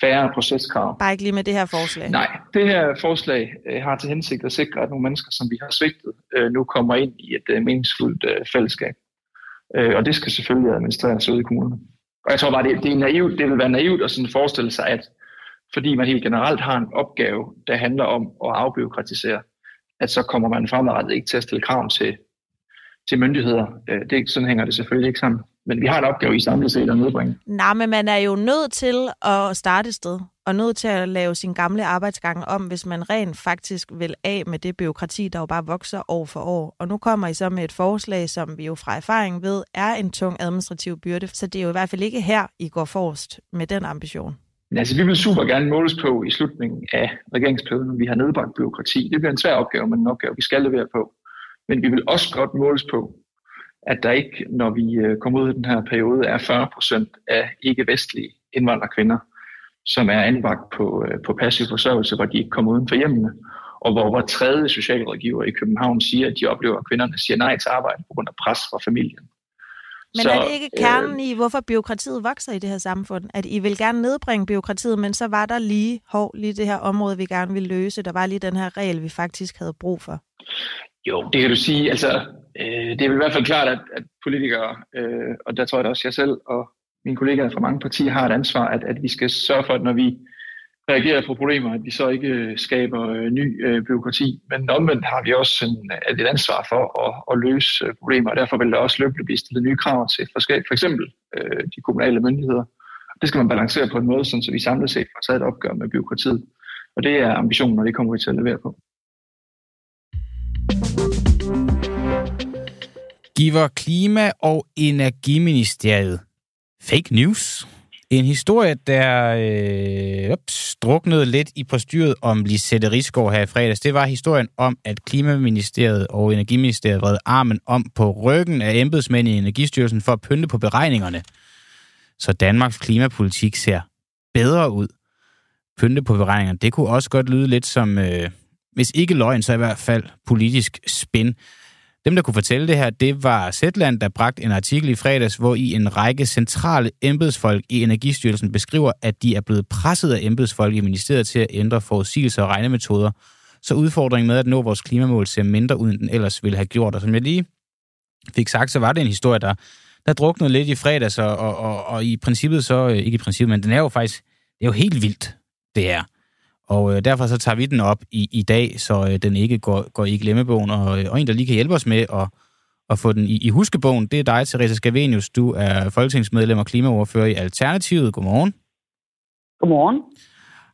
færre proceskrav. Bare ikke lige med det her forslag? Nej, det her forslag øh, har til hensigt at sikre, at nogle mennesker, som vi har svigtet, øh, nu kommer ind i et øh, meningsfuldt øh, fællesskab. Øh, og det skal selvfølgelig administreres ud i kommunerne. Og jeg tror bare, det, det, er naivt, det vil være naivt at sådan forestille sig, at fordi man helt generelt har en opgave, der handler om at afbyråkratisere, at så kommer man fremadrettet ikke til at stille krav til, til myndigheder. Øh, det, sådan hænger det selvfølgelig ikke sammen. Men vi har en opgave i samlet set at nedbringe. Nej, men man er jo nødt til at starte et sted, og nødt til at lave sin gamle arbejdsgang om, hvis man rent faktisk vil af med det byråkrati, der jo bare vokser år for år. Og nu kommer I så med et forslag, som vi jo fra erfaring ved, er en tung administrativ byrde. Så det er jo i hvert fald ikke her, I går forrest med den ambition. Altså, vi vil super gerne måles på i slutningen af regeringsperioden, når vi har nedbragt byråkrati. Det bliver en svær opgave, men en opgave, vi skal levere på. Men vi vil også godt måles på, at der ikke, når vi øh, kommer ud i den her periode, er 40 procent af ikke-vestlige indvandrerkvinder, som er anbragt på, øh, på passiv forsørgelse, hvor de ikke kommer uden for hjemmene, og hvor hver tredje socialrådgiver i København siger, at de oplever, at kvinderne siger nej til arbejde på grund af pres fra familien. Men så, er det ikke kernen øh, i, hvorfor byråkratiet vokser i det her samfund? At I vil gerne nedbringe byråkratiet, men så var der lige, hov, lige det her område, vi gerne ville løse. Der var lige den her regel, vi faktisk havde brug for. Jo, det kan du sige. Altså, øh, det er vel i hvert fald klart, at, at politikere, øh, og der tror jeg da også jeg selv og mine kollegaer fra mange partier har et ansvar, at, at vi skal sørge for, at når vi reagerer på problemer, at vi så ikke øh, skaber øh, ny øh, byråkrati. Men omvendt har vi også en, et ansvar for at, at løse øh, problemer, og derfor vil der også løbende blive stillet nye krav til for, for eksempel øh, de kommunale myndigheder. Det skal man balancere på en måde, så vi samlet set får taget et opgør med byråkratiet. Og det er ambitionen, og det kommer vi til at levere på. Giver Klima- og Energiministeriet fake news? En historie, der øh, ups, druknede lidt i postyret om Lisette Rigsgaard her i fredags, det var historien om, at Klimaministeriet og Energiministeriet vred armen om på ryggen af embedsmænd i Energistyrelsen for at pynte på beregningerne. Så Danmarks klimapolitik ser bedre ud. Pynte på beregningerne, det kunne også godt lyde lidt som, øh, hvis ikke løgn, så i hvert fald politisk spin. Dem, der kunne fortælle det her, det var Zetland, der bragte en artikel i fredags, hvor i en række centrale embedsfolk i Energistyrelsen beskriver, at de er blevet presset af embedsfolk i ministeriet til at ændre forudsigelser og regnemetoder, så udfordringen med at nå vores klimamål ser mindre ud, end den ellers ville have gjort. Og som jeg lige fik sagt, så var det en historie, der, der druknede lidt i fredags, og, og, og, og i princippet så, øh, ikke i princippet, men den er jo faktisk, det er jo helt vildt, det er. Og øh, derfor så tager vi den op i, i dag, så øh, den ikke går, går i glemmebogen, og, og en, der lige kan hjælpe os med at, at få den i, i huskebogen, det er dig, Teresa Scavenius. Du er folketingsmedlem og klimaordfører i Alternativet. Godmorgen. Godmorgen.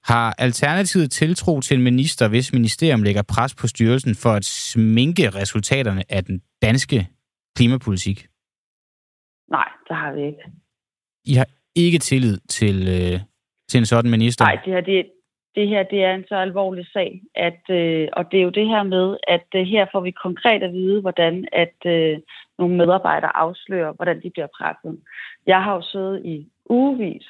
Har Alternativet tiltro til en minister, hvis ministerium lægger pres på styrelsen for at sminke resultaterne af den danske klimapolitik? Nej, det har vi ikke. I har ikke tillid til, øh, til en sådan minister? Nej, det her, det, det her det er en så alvorlig sag, at, øh, og det er jo det her med, at øh, her får vi konkret at vide, hvordan at øh, nogle medarbejdere afslører, hvordan de bliver presset. Jeg har jo siddet i ugevis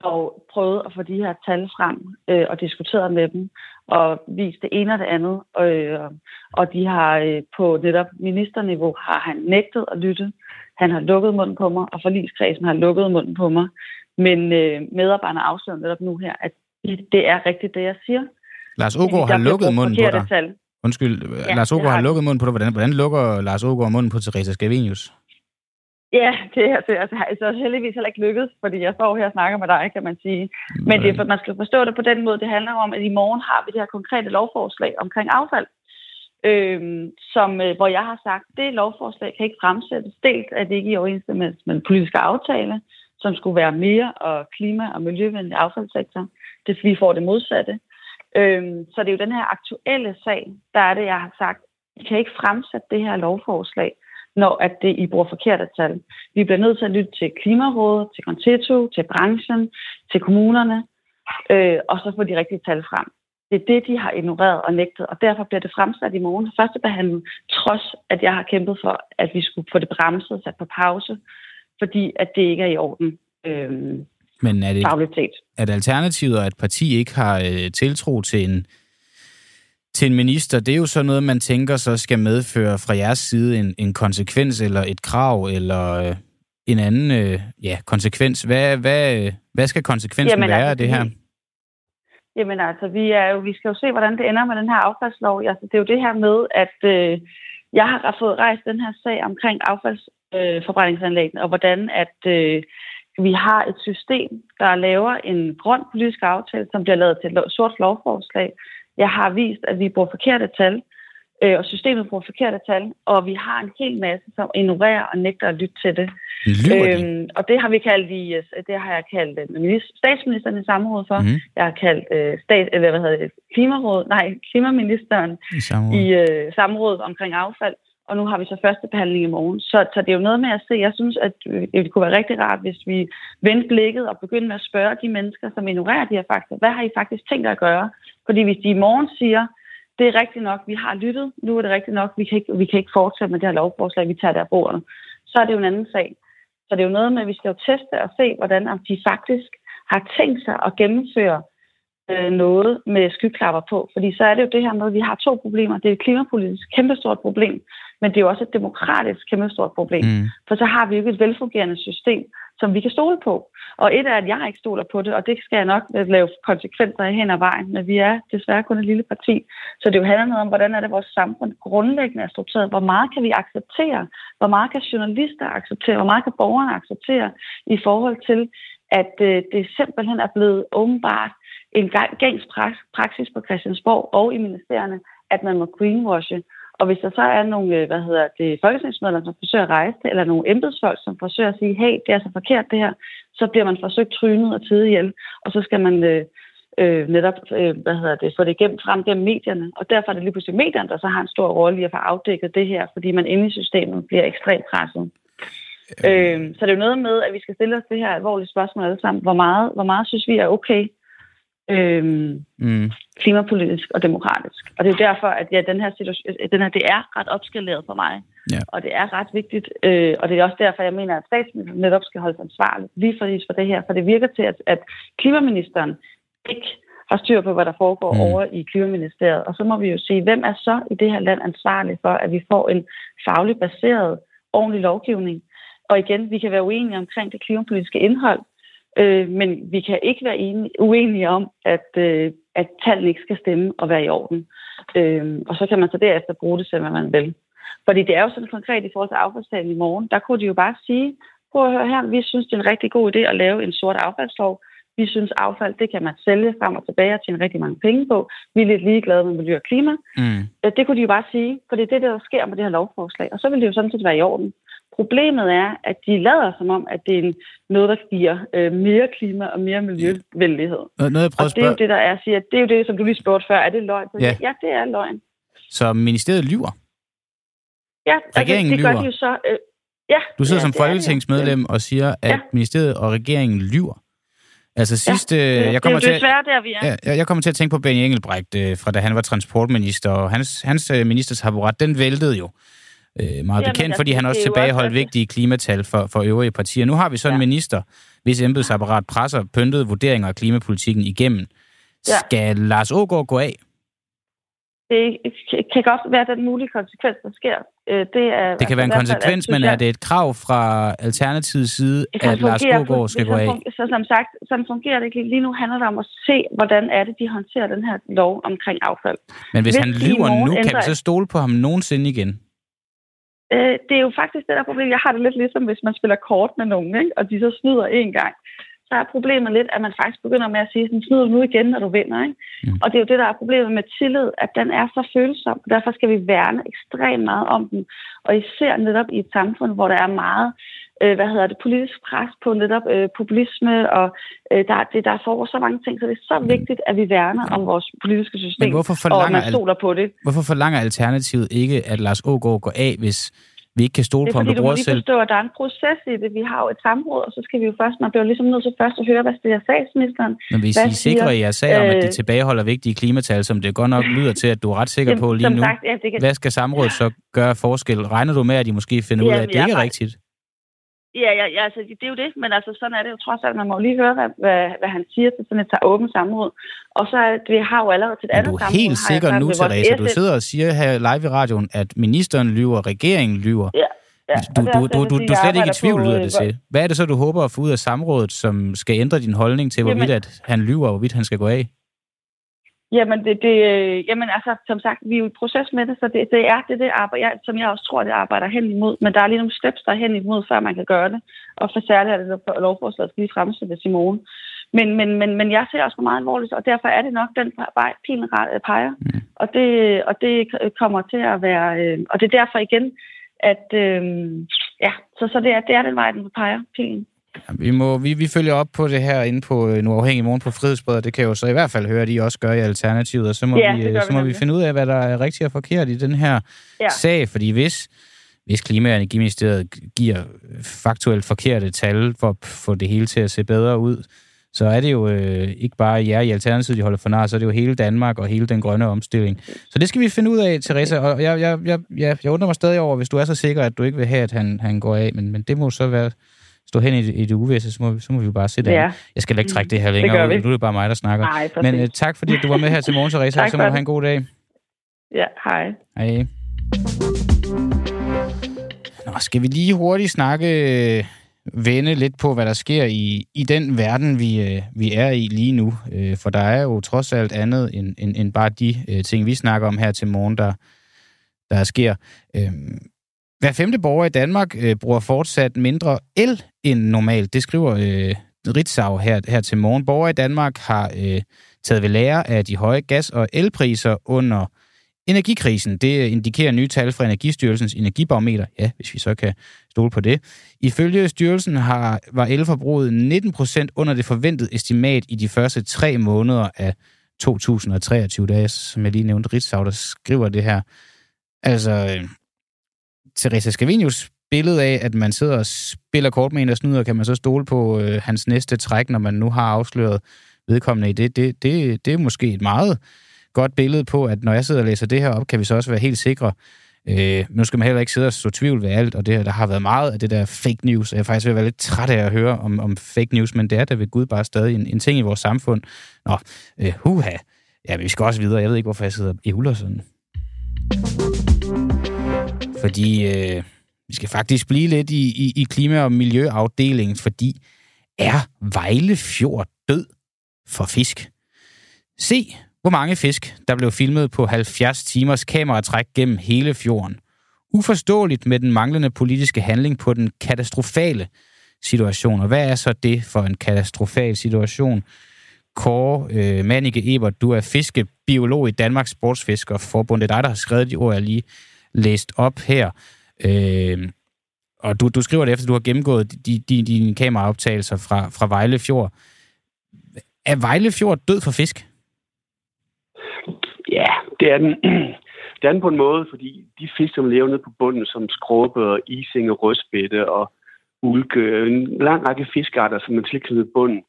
og prøvet at få de her tal frem øh, og diskuteret med dem og vist det ene og det andet. Øh, og de har øh, på netop ministerniveau har han nægtet at lytte. Han har lukket munden på mig, og forligskredsen har lukket munden på mig. Men øh, medarbejderne afslører netop nu her, at det er rigtigt, det jeg siger. Lars Ågaard har lukket munden på dig. Tal. Undskyld, ja, Lars Ågaard har, lukket munden på dig. Hvordan, hvordan lukker Lars Ågaard munden på Teresa Scavenius? Ja, det er altså, altså, heldigvis heller ikke lykkedes, fordi jeg står her og snakker med dig, kan man sige. Men det, for man skal forstå det på den måde, det handler om, at i morgen har vi det her konkrete lovforslag omkring affald, øhm, som, øh, hvor jeg har sagt, det lovforslag kan ikke fremsættes. Dels er det ikke i overensstemmelse med den politiske aftale, som skulle være mere og klima- og miljøvenlig affaldssektor. Det vi får det modsatte. Øhm, så det er jo den her aktuelle sag, der er det, jeg har sagt, I kan ikke fremsætte det her lovforslag, når at det, I bruger forkerte tal. Vi bliver nødt til at lytte til Klimarådet, til Conteto, til branchen, til kommunerne, øh, og så få de rigtige tal frem. Det er det, de har ignoreret og nægtet, og derfor bliver det fremsat i morgen første behandling, trods at jeg har kæmpet for, at vi skulle få det bremset, sat på pause, fordi at det ikke er i orden. Øh, men er det, er det alternativet, at parti ikke har øh, tiltro til en til en minister, det er jo så noget, man tænker så skal medføre fra jeres side en, en konsekvens eller et krav eller øh, en anden øh, ja, konsekvens. Hvad, hvad, hvad skal konsekvensen jamen, være altså, af det her? Jamen altså, vi, er jo, vi skal jo se, hvordan det ender med den her affaldslov. Altså, det er jo det her med, at øh, jeg har fået rejst den her sag omkring affaldsforbrændingsanlæggene, øh, og hvordan at øh, vi har et system, der laver en grøn politisk aftale, som bliver lavet til et sort lovforslag, jeg har vist, at vi bruger forkerte tal, øh, og systemet bruger forkerte tal, og vi har en hel masse, som ignorerer og nægter at lytte til det. Øhm, og det har vi kaldt i, det har jeg kaldt øh, statsministeren i samråd for. Mm. Jeg har kaldt øh, stat, eller hvad hedder det, klimaråd, nej, klimaministeren i samråd, i, øh, samråd omkring affald. Og nu har vi så første behandling i morgen. Så, så det er jo noget med at se. Jeg synes, at øh, det kunne være rigtig rart, hvis vi vendte blikket og begyndte med at spørge de mennesker, som ignorerer de her fakta. Hvad har I faktisk tænkt at gøre? Fordi hvis de i morgen siger, det er rigtigt nok, vi har lyttet, nu er det rigtigt nok, vi kan ikke, vi kan ikke fortsætte med det her lovforslag, vi tager der bordet, så er det jo en anden sag. Så det er jo noget med, at vi skal jo teste og se, hvordan om de faktisk har tænkt sig at gennemføre øh, noget med skyklapper på. Fordi så er det jo det her med, at vi har to problemer. Det er et klimapolitisk kæmpestort problem, men det er jo også et demokratisk kæmpestort problem. Mm. For så har vi jo ikke et velfungerende system, som vi kan stole på. Og et er, at jeg ikke stoler på det, og det skal jeg nok lave konsekvenser hen ad vejen, men vi er desværre kun et lille parti. Så det jo handler noget om, hvordan er det vores samfund grundlæggende er struktureret. Hvor meget kan vi acceptere? Hvor meget kan journalister acceptere? Hvor meget kan borgerne acceptere i forhold til, at øh, det simpelthen er blevet åbenbart en gængs praksis på Christiansborg og i ministerierne, at man må greenwashe. Og hvis der så er nogle, øh, hvad hedder det, folketingsmedlemmer, som forsøger at rejse det, eller nogle embedsfolk, som forsøger at sige, hey, det er så forkert det her, så bliver man forsøgt trynet og tid ihjel, og så skal man øh, øh, netop, øh, hvad hedder det, få det igennem frem gennem medierne. Og derfor er det lige pludselig medierne, der så har en stor rolle i at få afdækket det her, fordi man inde i systemet bliver ekstremt presset. Øh, så det er jo noget med, at vi skal stille os det her alvorlige spørgsmål alle sammen. Hvor meget, hvor meget synes vi er okay øhm, mm. klimapolitisk og demokratisk. Og det er derfor, at ja, den her situation, den her, det er ret opskaleret for mig. Ja. Og det er ret vigtigt, øh, og det er også derfor, jeg mener, at statsministeren netop skal holde ansvarlig lige for, for det her, for det virker til, at, at klimaministeren ikke har styr på, hvad der foregår mm. over i Klimaministeriet. Og så må vi jo se, hvem er så i det her land ansvarlig for, at vi får en fagligt baseret, ordentlig lovgivning. Og igen, vi kan være uenige omkring det klimapolitiske indhold, Øh, men vi kan ikke være enige, uenige om, at, øh, at tallene ikke skal stemme og være i orden. Øh, og så kan man så derefter bruge det til, hvad man vil. Fordi det er jo sådan konkret i forhold til affaldstalen i morgen. Der kunne de jo bare sige, prøv at høre her, vi synes, det er en rigtig god idé at lave en sort affaldslov. Vi synes, affald, det kan man sælge frem og tilbage og tjene rigtig mange penge på. Vi er lidt ligeglade med miljø og klima. Mm. Det kunne de jo bare sige, for det er det, der sker med det her lovforslag. Og så vil det jo sådan set være i orden. Problemet er, at de lader som om, at det er noget, der giver øh, mere klima og mere miljøvenlighed. Noget, jeg og det er jo det, der er at sige, at det er jo det, som du lige spurgte før. Er det løgn? Ja. ja, det er løgn. Så ministeriet lyver? Ja, regeringen altså, det lyver. gør de jo så. Øh, ja, Du sidder ja, som det er det folketingsmedlem og siger, at Ja. ministeriet og regeringen lyver. Altså sidste... Ja, jeg det kommer er til jo desværre der, vi er. Ja, jeg- jeg kommer til at tænke på Benny Engelbrecht, øh, fra da han var transportminister, og hans, hans øh, ministers taburet, den væltede jo. Øh, meget Jamen, bekendt, altså, fordi han også tilbageholdt også- vigtige klimatal for, for øvrige partier. Nu har vi så en Ja. minister, hvis embedsapparat presser pyntede vurderinger af klimapolitikken igennem. Ja. Skal Lars Ågaard gå af? Det kan godt være den mulige konsekvens, der sker. Øh, Det, er, Det kan være en fald, konsekvens, men er det et krav fra Alternativets side, at Lars Ågaard skal gå af? Så som sagt, sådan fungerer det ikke. Lige nu handler det om at se, hvordan er det, de håndterer den her lov omkring affald. Men hvis hvis han lyver nu, kan vi så stole på ham nogensinde igen? Øh, Det er jo faktisk det der problem. Jeg har det lidt ligesom, hvis man spiller kort med nogen, ikke? og de så snyder en gang. Så er problemet lidt, at man faktisk begynder med at sige, sådan, snyder nu igen, når du vinder. Ikke? Mm. Og det er jo det, der er problemet med tillid, at den er så følsom. Derfor skal vi værne ekstremt meget om den. Og især netop i et samfund, hvor der er meget øh, hvad hedder det, politisk pres på netop øh, populisme, og øh, der, det, der foregår så mange ting, så det er så vigtigt, at vi værner om vores politiske system, Men hvorfor og forlanger, man stoler på det. hvorfor forlanger Alternativet ikke, at Lars Ågaard går af, hvis vi ikke kan stole Det på er fordi, Du du må bruger lige selv forstå, at der er en proces i det. Vi har jo et samråd, og så skal vi jo først, man bliver ligesom nødt til først at høre, hvad siger statsministeren. Men hvis Hvad I sikrer siger, jeres sag om, at de øh, tilbageholder vigtige klimatal, som det godt nok lyder til, at du er ret sikker på lige nu, Sagt, ja, det kan, hvad skal samrådet så gøre forskel? Regner du med, at de måske finder ud af, Jamen, at det ikke er rigtigt? Ja, ja, ja altså, det er jo det, men altså, sådan er det jo trods alt. Man må lige høre, hvad, hvad, hvad han siger til sådan et åbent samråd. Og så er- vi har jo allerede til et Er andet du samråd. helt jeg sikker nu, Therese? Du sidder og siger her live i radioen, at ministeren lyver, regeringen lyver. Ja, ja, Du, er du, du, du, du er slet ikke i tvivl, lyder øh, det til. Hvad er det så, du håber at få ud af samrådet, som skal ændre din holdning til, hvorvidt at han lyver, og hvorvidt han skal gå af? Jamen, det, det, øh, jamen altså, som sagt, vi er jo i proces med det, så det, det er det, det arbejder, jeg, som jeg også tror, det arbejder hen imod. Men der er lige nogle steps, der er hen imod, før man kan gøre det. Og for særligt er det, lovforslaget skal lige fremsættes i morgen. Men, men, men, men jeg ser også meget alvorligt, og derfor er det nok den vej, pilen ret- peger. Mm. Og, det, og det kommer til at være... Øh, og det er derfor igen, at... Øh, ja, så, så det, er, det er den vej, den peger, pilen. Vi, må, vi, vi følger op på det her inde på øh, Nu Afhængig Morgen på Frihedsbred, det kan jeg jo så i hvert fald høre, at I også gør i Alternativet, og så må, Ja, vi, øh, gør så vi må vi finde ud af, hvad der er rigtigt og forkert i den her Ja. sag, fordi hvis, hvis Klima- og Energiministeriet giver faktuelt forkerte tal for at få det hele til at se bedre ud, så er det jo øh, ikke bare jer i Alternativet, de holder for nar, så er det jo hele Danmark og hele den grønne omstilling. Så det skal vi finde ud af, Teresa, og jeg, jeg, jeg, jeg, jeg undrer mig stadig over, hvis du er så sikker, at du ikke vil have, at han, han går af, men, men det må så være stå hen i, det- i det uvisse, så må, vi- så må vi jo bare se det. Ja. Jeg skal ikke trække det her Det længere gør ud. Nu er det bare mig, der snakker. Nej. Men uh, tak, fordi du var med her til morgen, Teresa, [laughs] Tak så må du det. have en god dag. Ja, hej. Hej. Nå, skal vi lige hurtigt snakke, øh, vende lidt på, hvad der sker i, i den verden, vi, øh, vi er i lige nu. For der er jo trods alt andet end, end, end bare de ting, vi snakker om her til morgen, der, der sker. Øh, hver femte borger i Danmark øh, bruger fortsat mindre el end normalt. Det skriver øh, Ritzau her, her til morgen. Borgere i Danmark har øh, taget ved lære af de høje gas- og elpriser under energikrisen. Det øh, indikerer nye tal fra Energistyrelsens energibarometer. Ja, hvis vi så kan stole på det. Ifølge styrelsen har, var elforbruget 19 procent under det forventede estimat i de første tre måneder af 2023. Det er, som jeg lige nævnte, Ritzau, der skriver det her. Altså, øh, Teresa Scavenius billede af, at man sidder og spiller kort med en, der snyder, kan man så stole på øh, hans næste træk, når man nu har afsløret vedkommende i det. Det, det, det er måske et meget godt billede på, at når jeg sidder og læser det her op, kan vi så også være helt sikre. Øh, nu skal man heller ikke sidde og så tvivl ved alt, og det, der har været meget af det der fake news, jeg er faktisk ved at være lidt træt af at høre om, om fake news, men det er da ved Gud bare stadig en, en ting i vores samfund. Nå, øh, huha. Ja, men vi skal også videre. Jeg ved ikke, hvorfor jeg sidder i huller sådan. Fordi øh, vi skal faktisk blive lidt i, i, i klima- og miljøafdelingen, fordi er Vejle Fjord død for fisk? Se, hvor mange fisk, der blev filmet på 70 timers kameratræk gennem hele fjorden. uforståeligt med den manglende politiske handling på den katastrofale situation. Og hvad er så det for en katastrofal situation? Kåre øh, Manike Ebert, du er fiskebiolog i Danmarks Sportsfiskerforbund. Det er dig, der har skrevet de ord, jeg lige læst op her. Øh, og du, du skriver det efter, du har gennemgået dine di, de kameraoptagelser fra, fra Vejlefjord. Er Vejlefjord død for fisk? Ja, det er den. [clears throat] Det er den på en måde, fordi de fisk, som lever nede på bunden, som skrubbe, ising og rødspætte og ulke, en lang række fiskarter, som er tilknyttet bunden,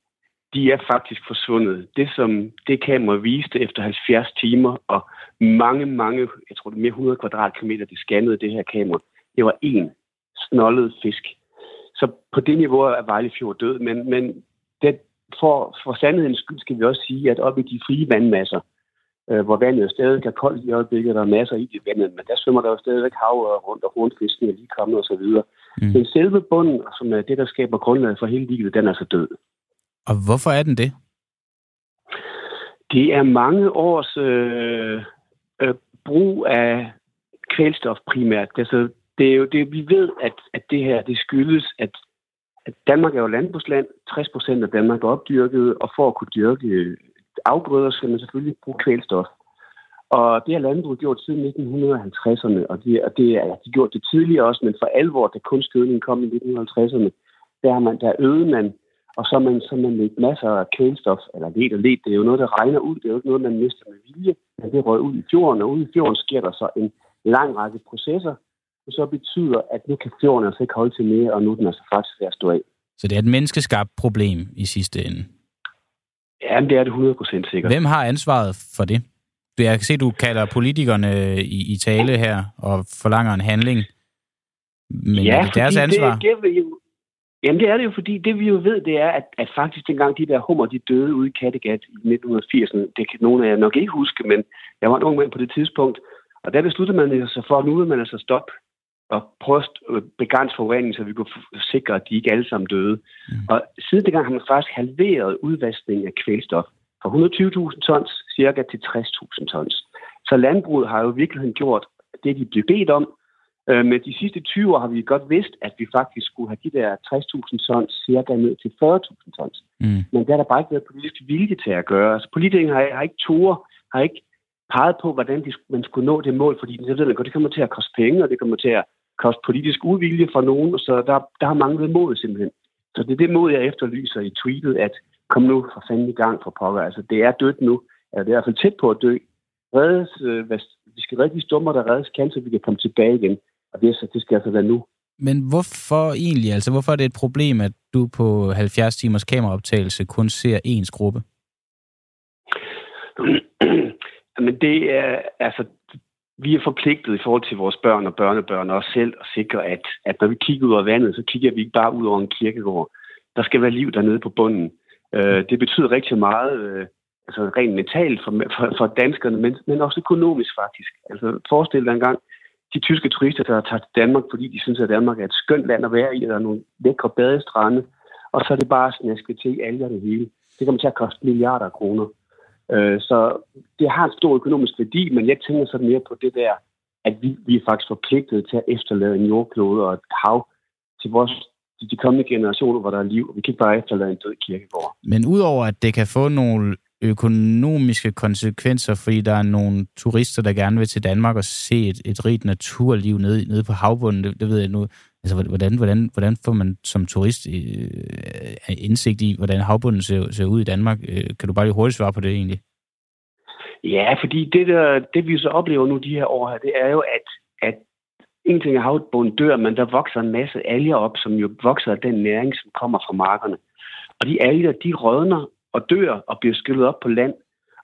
de er faktisk forsvundet. Det, som det kamera viste efter 70 timer og mange, mange, jeg tror det er mere 100 kvadratkilometer, det scannede det her kamera, det var én snollet fisk. Så på det niveau er Vejle Fjord død, men, men det, for, for sandhedens skyld skal vi også sige, at oppe i de frie vandmasser, øh, hvor vandet stadig er koldt i øjeblikket, der er masser i det vandet, men der svømmer der jo stadigvæk hav rundt, og hornfisken er lige kommet osv. Mm. Men selve bunden, som er det, der skaber grundlaget for hele livet, den er så død. Og hvorfor er den det? Det er mange års øh, øh, brug af kvælstof primært. Altså, det er jo det, vi ved, at, at det her, det skyldes, at, at Danmark er jo landbrugsland. 60 procent af Danmark er opdyrket, og for at kunne dyrke øh, afgrøder, skal man selvfølgelig bruge kvælstof. Og det har landbruget gjort siden 1950'erne, og det, og det er de gjort det tidligere også, men for alvor, da kunstgødningen kom i 1950'erne, der, har man, der øgede man, og så man, så man lidt masser af kvælstof, eller let og let, det er jo noget, der regner ud, det er jo ikke noget, man mister med vilje, men det røg ud i fjorden, og ude i fjorden sker der så en lang række processer, og så betyder, at nu kan fjorden altså ikke holde til mere, og nu er den altså faktisk ved at stå af. Så det er et menneskeskabt problem i sidste ende? Ja, det er det 100% sikkert. Hvem har ansvaret for det? Jeg kan se, du kalder politikerne i, i tale her og forlanger en handling. Men ja, er det deres ansvar? Det, det jamen det er det jo, fordi det vi jo ved, det er, at, at faktisk dengang de der hummer, de døde ude i Kattegat i 1980'erne, det kan nogen af jer nok ikke huske, men jeg var en ung mand på det tidspunkt, og der besluttede man sig for, at nu vil man altså stoppe og prøve at begrænse forureningen, så vi kunne sikre, at de ikke alle sammen døde. Mm. Og siden dengang har man faktisk halveret udvaskningen af kvælstof fra 120.000 tons cirka til 60.000 tons. Så landbruget har jo i virkeligheden gjort det, de blev bedt om. Øh, men de sidste 20 år har vi godt vidst, at vi faktisk skulle have de der 60.000 tons cirka ned til 40.000 tons. Mm. Men der er der bare ikke været politisk vilje til at gøre. Altså politikerne har, har ikke tore, har ikke peget på, hvordan de, man skulle nå det mål, fordi det, ved det kommer til at koste penge, og det kommer til at koste politisk uvilje for nogen, så der, der har manglet mod simpelthen. Så det er det mod, jeg efterlyser i tweetet, at kom nu for fanden i gang for pokker. Altså, det er dødt nu. Ja, det er i hvert fald tæt på at dø. Reddes, øh, vi skal redde de stummer, der reddes kan, så vi kan komme tilbage igen. Og det, så, det skal altså være nu. Men hvorfor egentlig? Altså, hvorfor er det et problem, at du på 70 timers kameraoptagelse kun ser ens gruppe? [clears throat] Men det er, altså, vi er forpligtet i forhold til vores børn og børnebørn også selv at sikre, at, at når vi kigger ud over vandet, så kigger vi ikke bare ud over en kirkegård. Der skal være liv dernede på bunden. Øh, det betyder rigtig meget, øh, altså rent mentalt for, for, for danskerne, men, men også økonomisk faktisk. Altså forestil dig engang, de tyske turister, der tager til Danmark, fordi de synes, at Danmark er et skønt land at være i, og der er nogle lækre badestrande, og så er det bare snasket til alger det hele. Det kommer til at koste milliarder af kroner. Øh, så det har en stor økonomisk værdi, men jeg tænker så mere på det der, at vi, vi er faktisk forpligtet til at efterlade en jordklode og et hav til vores til de kommende generationer, hvor der er liv. og Vi kan ikke bare efterlade en død kirkegård. Men udover at det kan få nogle økonomiske konsekvenser, fordi der er nogle turister, der gerne vil til Danmark og se et, et rigt naturliv nede, nede på havbunden, det, det ved jeg nu. Altså, hvordan, hvordan, hvordan får man som turist øh, øh, indsigt i, hvordan havbunden ser, ser ud i Danmark? Øh, kan du bare lige hurtigt svare på det egentlig? Ja, fordi det, der, det vi så oplever nu de her år her, det er jo, at, at en ting er havbunden dør, men der vokser en masse alger op, som jo vokser af den næring, som kommer fra markerne. Og de alger, de rødner og dør og bliver skyllet op på land,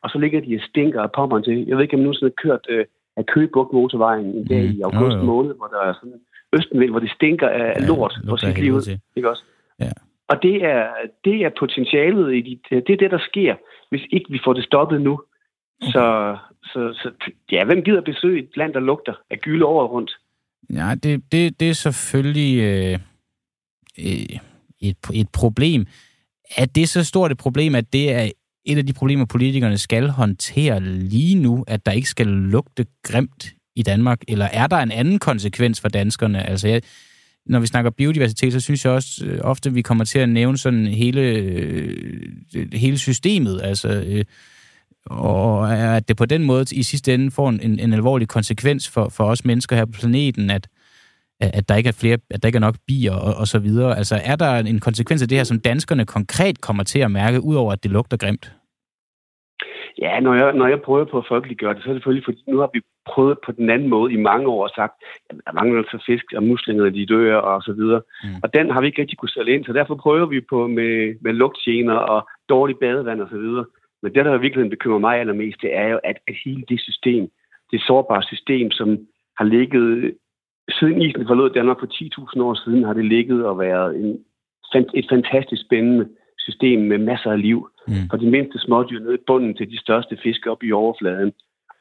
og så ligger de og stinker og pommer til. Jeg ved ikke, om nu sådan har kørt øh, af Køgebugt motorvejen i dag mm. i august mm. måned, hvor der er sådan østenvind, hvor det stinker af ja, lort på sit liv. Ikke også? Ja. Og det er, det er potentialet i de, det er det, der sker, hvis ikke vi får det stoppet nu. Okay. Så, så, så, ja, hvem gider besøge et land, der lugter af gylde over rundt? Ja, det, det, det er selvfølgelig øh, øh, et, et problem. Er det så stort et problem, at det er et af de problemer, politikerne skal håndtere lige nu, at der ikke skal lugte grimt i Danmark? Eller er der en anden konsekvens for danskerne? Altså, jeg, når vi snakker biodiversitet, så synes jeg også øh, ofte, at vi kommer til at nævne sådan hele, øh, hele systemet. Altså, øh, og at det på den måde i sidste ende får en, en alvorlig konsekvens for, for os mennesker her på planeten, at, at der ikke er flere, at der ikke er nok bier og, og så videre. Altså er der en konsekvens af det her, som danskerne konkret kommer til at mærke, udover at det lugter grimt? Ja, når jeg, når jeg prøver på at folkeliggøre det, så er det selvfølgelig, fordi nu har vi prøvet på den anden måde i mange år og sagt, at der mangler altså fisk, og muslingerne de dør og så videre. Mm. Og den har vi ikke rigtig kunne sælge ind, så derfor prøver vi på med, med lugtgener og dårlig badevand og så videre. Men det, der i virkeligheden bekymrer mig allermest, det er jo, at, at hele det system, det sårbare system, som har ligget, siden isen forlod Danmark for 10.000 år siden, har det ligget og været en, et fantastisk spændende system med masser af liv. Mm. Fra de mindste smådyr ned i bunden til de største fisk op i overfladen.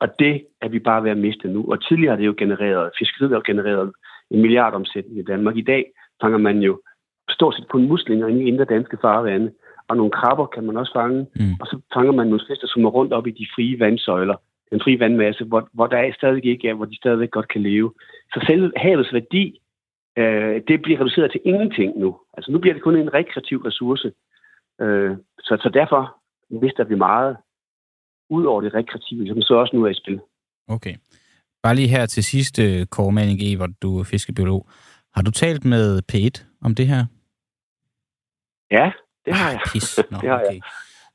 Og det er vi bare ved at miste nu. Og tidligere har det jo genereret, fiskeriet har genereret en milliardomsætning i Danmark. I dag fanger man jo stort set kun muslinger i indre danske farvande og nogle krabber kan man også fange. Mm. Og så fanger man nogle fisk, der summer rundt op i de frie vandsøjler, den frie vandmasse, hvor, hvor der er stadig ikke er, hvor de stadigvæk godt kan leve. Så selv havets værdi, øh, det bliver reduceret til ingenting nu. Altså nu bliver det kun en rekreativ ressource. Øh, så, så derfor mister vi meget ud over det rekreative, som så også nu er i spil. Okay. Bare lige her til sidst, øh, Kåre Manning hvor du er fiskebiolog. Har du talt med P1 om det her? Ja, det har jeg. Pis. Nå, [laughs] det har okay. jeg.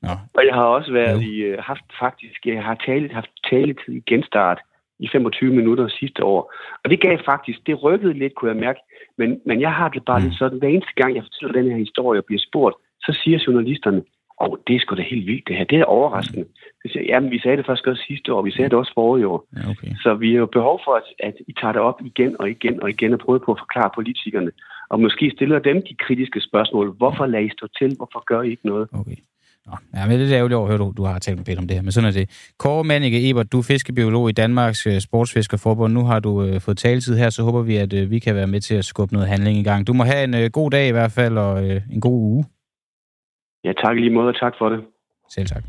Nå. Og jeg har også været i, øh, haft faktisk, jeg har talet, haft taletid i genstart i 25 minutter sidste år. Og det gav faktisk, det rykkede lidt, kunne jeg mærke. Men, men jeg har det bare mm. lidt sådan, hver eneste gang, jeg fortæller den her historie og bliver spurgt, så siger journalisterne, åh, oh, det er sgu da helt vildt det her, det er overraskende. Så siger jamen vi sagde det faktisk også sidste år, vi sagde det også forrige år. Ja, okay. Så vi har jo behov for, at, at I tager det op igen og igen og igen og prøver på at forklare politikerne, og måske stiller dem de kritiske spørgsmål. Hvorfor lader I stå til? Hvorfor gør I ikke noget? Okay. Nå, ja, men det er ærgerligt over, at du, du har talt med om det her, men sådan er det. Kåre Mannike Ebert, du er fiskebiolog i Danmarks uh, Sportsfiskerforbund. Nu har du uh, fået taletid her, så håber vi, at uh, vi kan være med til at skubbe noget handling i gang. Du må have en uh, god dag i hvert fald, og uh, en god uge. Ja, tak lige måde, og tak for det. Selv tak.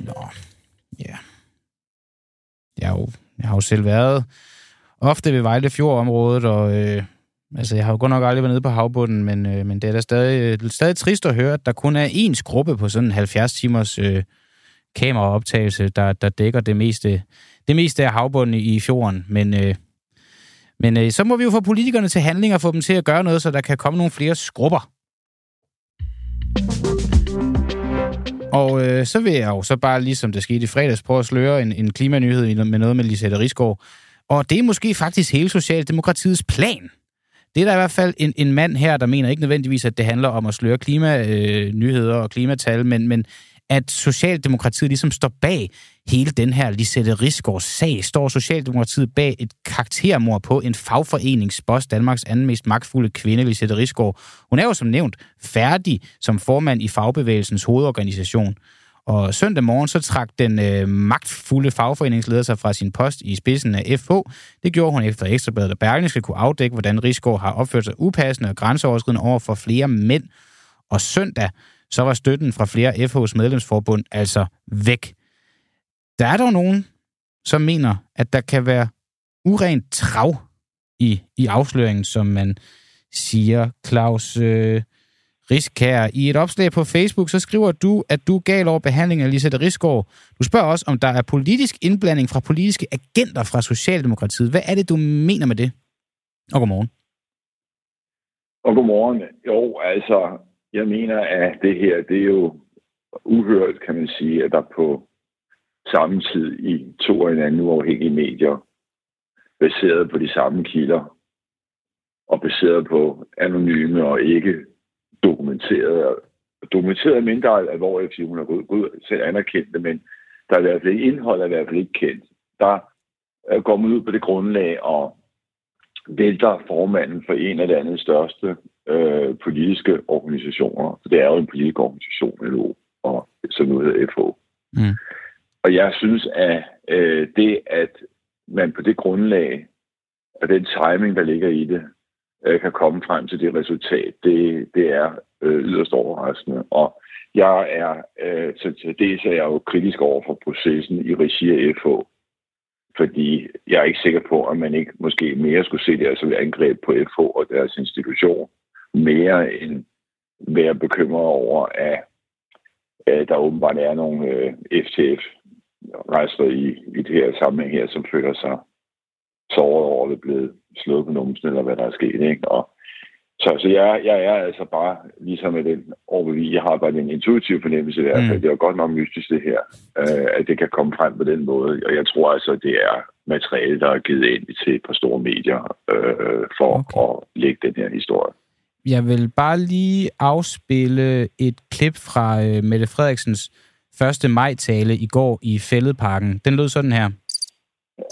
Nå, ja. Jeg har jo, jeg har jo selv været ofte ved Vejle Fjordområdet, og øh, altså, jeg har jo godt nok aldrig været nede på havbunden, men, øh, men det er da stadig, øh, stadig trist at høre, at der kun er én gruppe på sådan en 70 timers øh, kameraoptagelse, der, der dækker det meste, det meste af havbunden i, i fjorden. Men, øh, men øh, så må vi jo få politikerne til handling og få dem til at gøre noget, så der kan komme nogle flere skrubber. Og øh, så vil jeg jo så bare, ligesom det skete i fredags, prøve at sløre en, en klimanyhed med noget med Lisette Risgaard. Og det er måske faktisk hele Socialdemokratiets plan. Det er der i hvert fald en, en mand her, der mener ikke nødvendigvis, at det handler om at sløre klimanyheder øh, og klimatal, men, men at Socialdemokratiet ligesom står bag hele den her Lisette Rigsgaards sag. Står Socialdemokratiet bag et karaktermord på en fagforeningsboss, Danmarks anden mest magtfulde kvinde, Lisette Rigsgaard. Hun er jo som nævnt færdig som formand i fagbevægelsens hovedorganisation. Og søndag morgen så trak den øh, magtfulde fagforeningsleder sig fra sin post i spidsen af FH. Det gjorde hun efter Ekstrabladet at Bergen skal kunne afdække, hvordan Rigsgaard har opført sig upassende og grænseoverskridende over for flere mænd. Og søndag så var støtten fra flere FH's medlemsforbund altså væk. Der er dog nogen, som mener, at der kan være urent trav i, i afsløringen, som man siger. Claus øh, Riskær, i et opslag på Facebook, så skriver du, at du er gal over behandlingen af Lisette Rigsgaard. Du spørger også, om der er politisk indblanding fra politiske agenter fra Socialdemokratiet. Hvad er det, du mener med det? Og godmorgen. Og godmorgen. Jo, altså, jeg mener, at det her, det er jo uhørt, kan man sige, at der på samme tid i to eller anden uafhængige medier, baseret på de samme kilder, og baseret på anonyme og ikke dokumenterede, dokumenteret mindre alvorligt, fordi hun har gået selv anerkendt det, men der er i hvert fald ikke indhold, er i hvert fald ikke kendt. Der går man ud på det grundlag og vælter formanden for en af landets største øh, politiske organisationer. For det er jo en politisk organisation, LO, og som nu hedder FH. Mm. Og jeg synes, at øh, det, at man på det grundlag og den timing, der ligger i det, øh, kan komme frem til det resultat, det, det er øh, yderst overraskende. Og jeg er, øh, så til det er jeg jo kritisk over for processen i regi af FH. fordi jeg er ikke sikker på, at man ikke måske mere skulle se det som et angreb på FH og deres institution, mere end være bekymret over, at, at der åbenbart er nogle øh, FTF-rejser i, i det her sammenhæng her, som føler sig såret over, at det er blevet på numsen, eller hvad der er sket. Ikke? Og, så, så jeg, jeg er altså bare ligesom med den overbevis. Jeg har bare en intuitiv fornemmelse der, mm. at det er godt nok mystisk det her, øh, at det kan komme frem på den måde. Og jeg tror altså, at det er materiale, der er givet ind til et par store medier øh, for okay. at lægge den her historie. Jeg vil bare lige afspille et klip fra øh, Mette Frederiksens 1. maj-tale i går i Fælledparken. Den lød sådan her. Ja.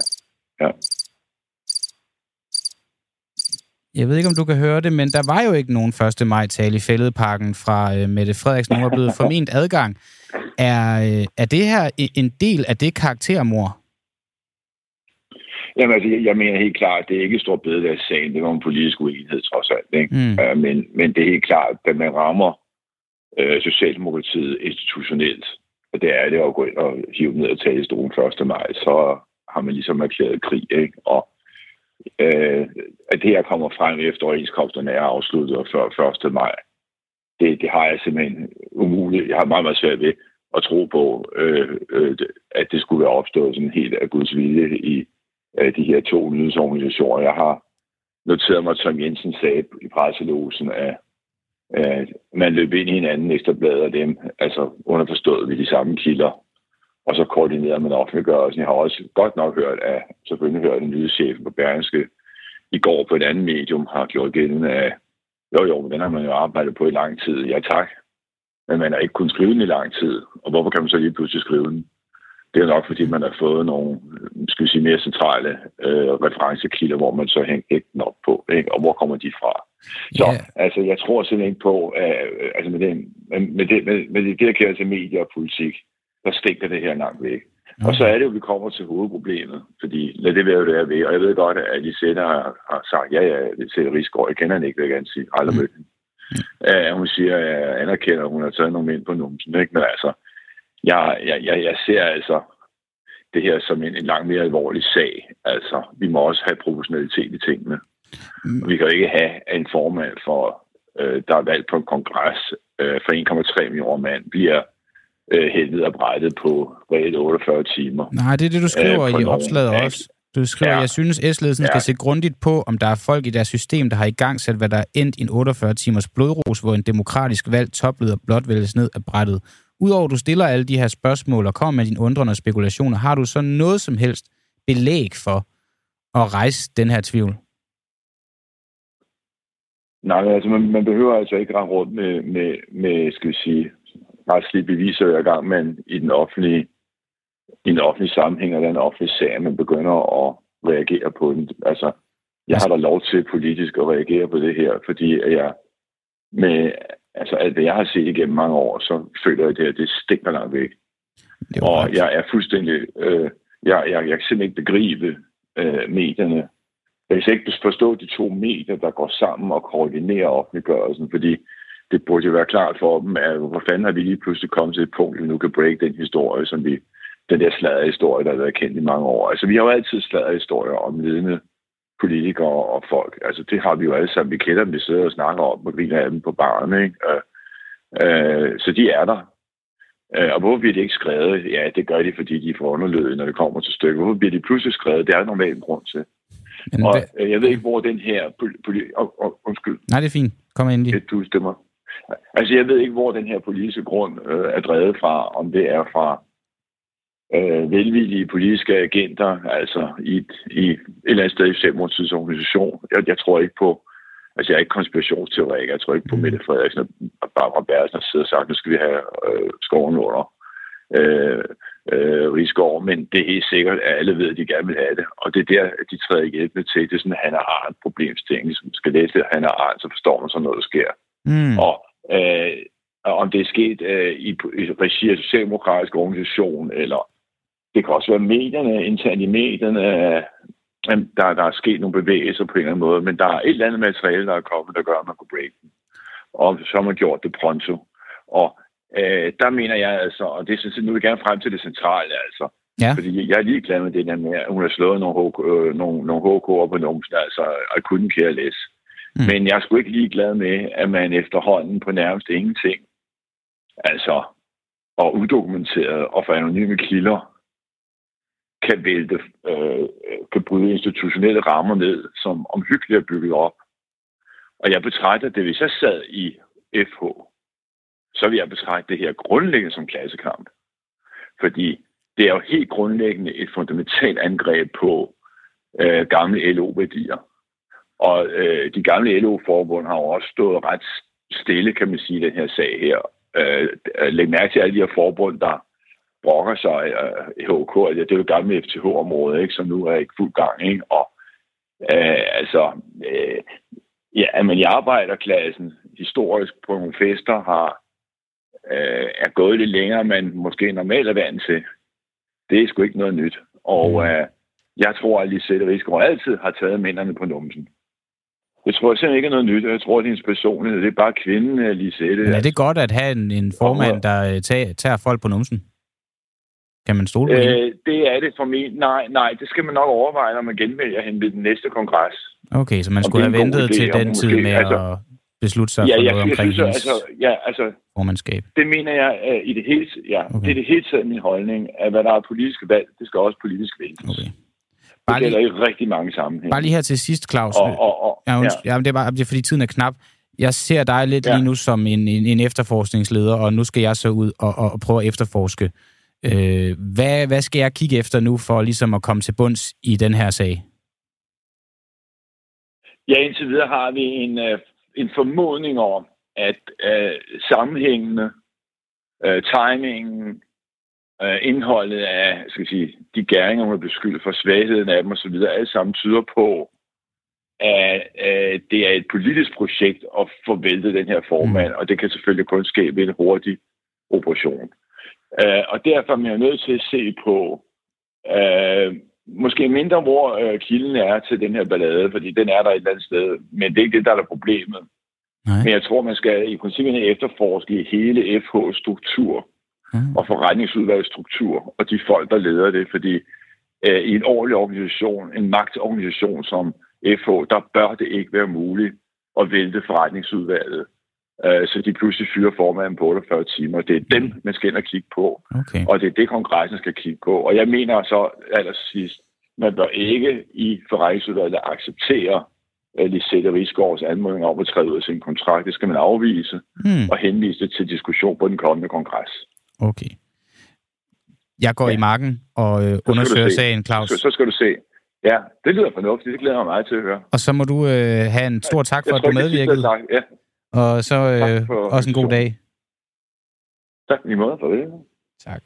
ja. Jeg ved ikke, om du kan høre det, men der var jo ikke nogen 1. maj-tale i Fælledparken fra øh, Mette Frederiksen. Hun var blevet [laughs] forment adgang. Er, øh, er det her en del af det karaktermor? Jamen, altså, jeg mener helt klart, at det er ikke stor sagen. Det var en politisk uenighed, trods alt. Ikke? Mm. Uh, men, men det er helt klart, at man rammer uh, Socialdemokratiet institutionelt, og det er det at gå ind og hive ned og tage i stolen 1. maj, så har man ligesom erklæret krig. Ikke? Og øh, at det her kommer frem efter overenskomsterne er afsluttet og før 1. maj. Det, det har jeg simpelthen umuligt. Jeg har meget, meget svært ved at tro på, øh, øh, at det skulle være opstået sådan helt af Guds vilje i øh, de her to nyhedsorganisationer. Jeg har noteret mig, som Jensen sagde i presselosen, at øh, man løb ind i hinanden ekstrabladet af dem, altså underforstået ved de samme kilder og så koordinerer man offentliggørelsen. Jeg har også godt nok hørt, at selvfølgelig hørt en nyhedschef på Berlingske i går på et andet medium har gjort gældende af, jo jo, den har man jo arbejdet på i lang tid. Ja tak, men man har ikke kunnet skrive den i lang tid. Og hvorfor kan man så lige pludselig skrive den? Det er nok, fordi man har fået nogle skal vi sige, mere centrale øh, referencekilder, hvor man så hænger den op på, ikke? og hvor kommer de fra? Så yeah. altså, jeg tror simpelthen på, at altså med, den, med, det, med, med det, der kærer til medier og politik, der stinker det her langt væk. Okay. Og så er det jo, at vi kommer til hovedproblemet, fordi lad det være jo det ved. Og jeg ved godt, at de sætter har, har sagt, ja, ja, det sætter Rigsgaard. Jeg kender hende ikke, vil jeg gerne sige. Aldrig mm. mødt hende. Mm. Uh, hun siger, at jeg anerkender, at hun har taget nogle mænd på numsen. Ikke? Men altså, jeg, jeg, jeg, jeg ser altså det her som en, en langt mere alvorlig sag. Altså, vi må også have proportionalitet i tingene. Mm. Vi kan jo ikke have en formand for, øh, der er valgt på en kongres øh, for 1,3 millioner mand, bliver øh, hældet og brættet på reelt 48 timer. Nej, det er det, du skriver øh, i opslaget også. Du skriver, ja. jeg synes, S-ledelsen ja. skal se grundigt på, om der er folk i deres system, der har i gang sat, hvad der er endt i en 48 timers blodros, hvor en demokratisk valgt topleder blot vælges ned af brættet. Udover at du stiller alle de her spørgsmål og kommer med dine undrende spekulationer, har du så noget som helst belæg for at rejse den her tvivl? Nej, altså man, man behøver altså ikke rende rundt med, med, med, skal vi sige, retslige beviser hver gang man i den offentlige, i den offentlige sammenhæng eller en offentlig sag, man begynder at reagere på den. Altså, jeg har da lov til politisk at reagere på det her, fordi jeg med altså alt det, jeg har set igennem mange år, så føler jeg, det her, det stinker langt væk. Og jeg er fuldstændig, øh, jeg, jeg, jeg kan simpelthen ikke begribe øh, medierne. Jeg kan ikke forstå de to medier, der går sammen og koordinerer offentliggørelsen, fordi det burde jo være klart for dem, at hvor fanden har vi lige pludselig kommet til et punkt, hvor vi nu kan break den historie, som vi, den der sladre historie, der har været kendt i mange år. Altså, vi har jo altid sladret historier om ledende politikere og folk. Altså, det har vi jo alle sammen. Vi kender dem, vi sidder og snakker om, og griner af dem på baren, ikke? Øh, så de er der. Øh, og hvorfor bliver de ikke skrevet? Ja, det gør de, fordi de er for underlødige, når det kommer til stykket. Hvorfor bliver de pludselig skrevet? Det er normalt en grund til. Men og hvad... Øh, jeg ved ikke, hvor den her... Poli- oh, oh, undskyld. Nej, det er fint. Kom ind lige. Du stemmer. Altså, jeg ved ikke, hvor den her politiske grund øh, er drevet fra. Om det er fra øh, velvillige politiske agenter, altså i et, i et eller andet sted i Socialdemokratiets organisation. Jeg, jeg tror ikke på, altså jeg er ikke konspirationsteoretiker, jeg tror ikke på mm. Mette Frederiksen og Barbara Bersen har siddet og sagt, nu skal vi have øh, skoven under øh, øh, Rigsgaard, men det er helt sikkert, at alle ved, at de gerne vil have det, og det er der, de træder hjælpende til. Det er sådan, at han har en problemstilling. Man skal læse det, han har så forstår man så noget, der sker. Mm. Og øh, om det er sket øh, i, i regi af Socialdemokratisk organisation, eller det kan også være medierne, internt i medierne, øh, der, der er sket nogle bevægelser på en eller anden måde, men der er et eller andet materiale, der er kommet, der gør, at man kunne break den. Og så har man gjort det pronto. Og øh, der mener jeg altså, og det er sådan, nu vil jeg gerne frem til det centrale, altså, Ja. Fordi jeg er ligeglad med det der med, at hun har slået nogle, HK, øh, nogle, nogle HK'er på numsen, altså I couldn't care less. Mm. Men jeg er sgu ikke ligeglad med, at man efterhånden på nærmest ingenting, altså og udokumenteret og for anonyme kilder, kan vælte, øh, kan bryde institutionelle rammer ned, som omhyggeligt er bygget op. Og jeg betragter det, hvis jeg sad i FH, så vil jeg betragte det her grundlæggende som klassekamp. Fordi det er jo helt grundlæggende et fundamentalt angreb på øh, gamle LO-værdier. Og øh, de gamle LO-forbund har jo også stået ret stille, kan man sige, den her sag her. Øh, læg mærke til alle de her forbund, der brokker sig øh, HK. Det er jo gamle FTH-område, ikke, som nu er ikke fuld gang. Ikke? Og øh, altså, øh, ja, men i arbejderklassen historisk på nogle fester har øh, er gået lidt længere, man måske normalt er vant til. Det er sgu ikke noget nyt. Og mm. øh, jeg tror, at Lisette Rigsgaard altid har taget mændene på numsen. Det tror jeg simpelthen ikke er noget nyt. Jeg tror, at hendes personlighed, det er bare kvinden, Lisette. Men er det godt at have en, en formand, der øh, tager, tager folk på numsen? Kan man stole på øh, hende? Det er det for mig. Nej, nej, det skal man nok overveje, når man genvælger hende ved den næste kongres. Okay, så man skulle have ventet idé, til den måske, tid med altså, at beslutte sig ja, for jeg, noget jeg, omkring jeg synes, altså, ja, altså, formandskab? Det mener jeg uh, i det hele, ja, okay. det er det hele taget min holdning, at hvad der er politiske valg, det skal også politisk vælges. Okay. Bare det gælder lige, i rigtig mange sammenhænge. Bare lige her til sidst, Claus. Og, og, og, ja, ja. ja, det er bare det er, fordi tiden er knap. Jeg ser dig lidt ja. lige nu som en, en, en efterforskningsleder, og nu skal jeg så ud og, og, og prøve at efterforske. Øh, hvad, hvad skal jeg kigge efter nu for ligesom at komme til bunds i den her sag? Ja, indtil videre har vi en, øh, en formodning om, at uh, sammenhængende, uh, timingen, uh, indholdet af skal sige, de gæringer, man er beskyldt for svagheden af dem osv., alt sammen tyder på, at uh, det er et politisk projekt at forvælte den her formand, mm. og det kan selvfølgelig kun ske ved en hurtig operation. Uh, og derfor er man nødt til at se på, uh, måske mindre, hvor øh, kilden er til den her ballade, fordi den er der et eller andet sted, men det er ikke det, der er problemet. Nej. Men jeg tror, man skal i princippet efterforske hele FH's struktur mm. og forretningsudvalgets struktur og de folk, der leder det, fordi øh, i en ordentlig organisation, en magtorganisation som FH, der bør det ikke være muligt at vælte forretningsudvalget øh, så de pludselig fyrer formanden på 48 timer. Det er dem, man skal ind og kigge på, okay. og det er det, kongressen skal kigge på. Og jeg mener så allersidst, man bør ikke i forretningsudvalget acceptere uh, Lisette Rigsgaards anmodning om at træde ud af sin kontrakt. Det skal man afvise hmm. og henvise til diskussion på den kommende kongres. Okay. Jeg går ja. i marken og øh, undersøger sagen, Claus. Så, så skal du se. Ja, det lyder fornuftigt. Det glæder mig meget til at høre. Og så må du øh, have en stor tak for, jeg at du medvirkede. Ja. Og så øh, også en god dag. Tak lige måde. Farvel. Tak.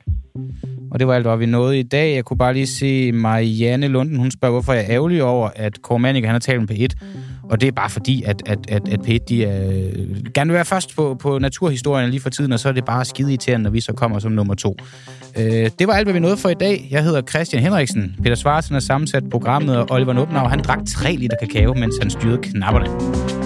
Og det var alt, hvad vi nåede i dag. Jeg kunne bare lige se Marianne Lunden, hun spørger, hvorfor jeg er ærgerlig over, at Kåre Manninger, han har talt med P1. Og det er bare fordi, at, at, at, at P1 de er, gerne vil være først på, på naturhistorien lige for tiden, og så er det bare skide irriterende, når vi så kommer som nummer to. Øh, det var alt, hvad vi nåede for i dag. Jeg hedder Christian Henriksen. Peter Svarsen har sammensat programmet, og Oliver Nubnau, han drak 3 liter kakao, mens han styrede knapperne.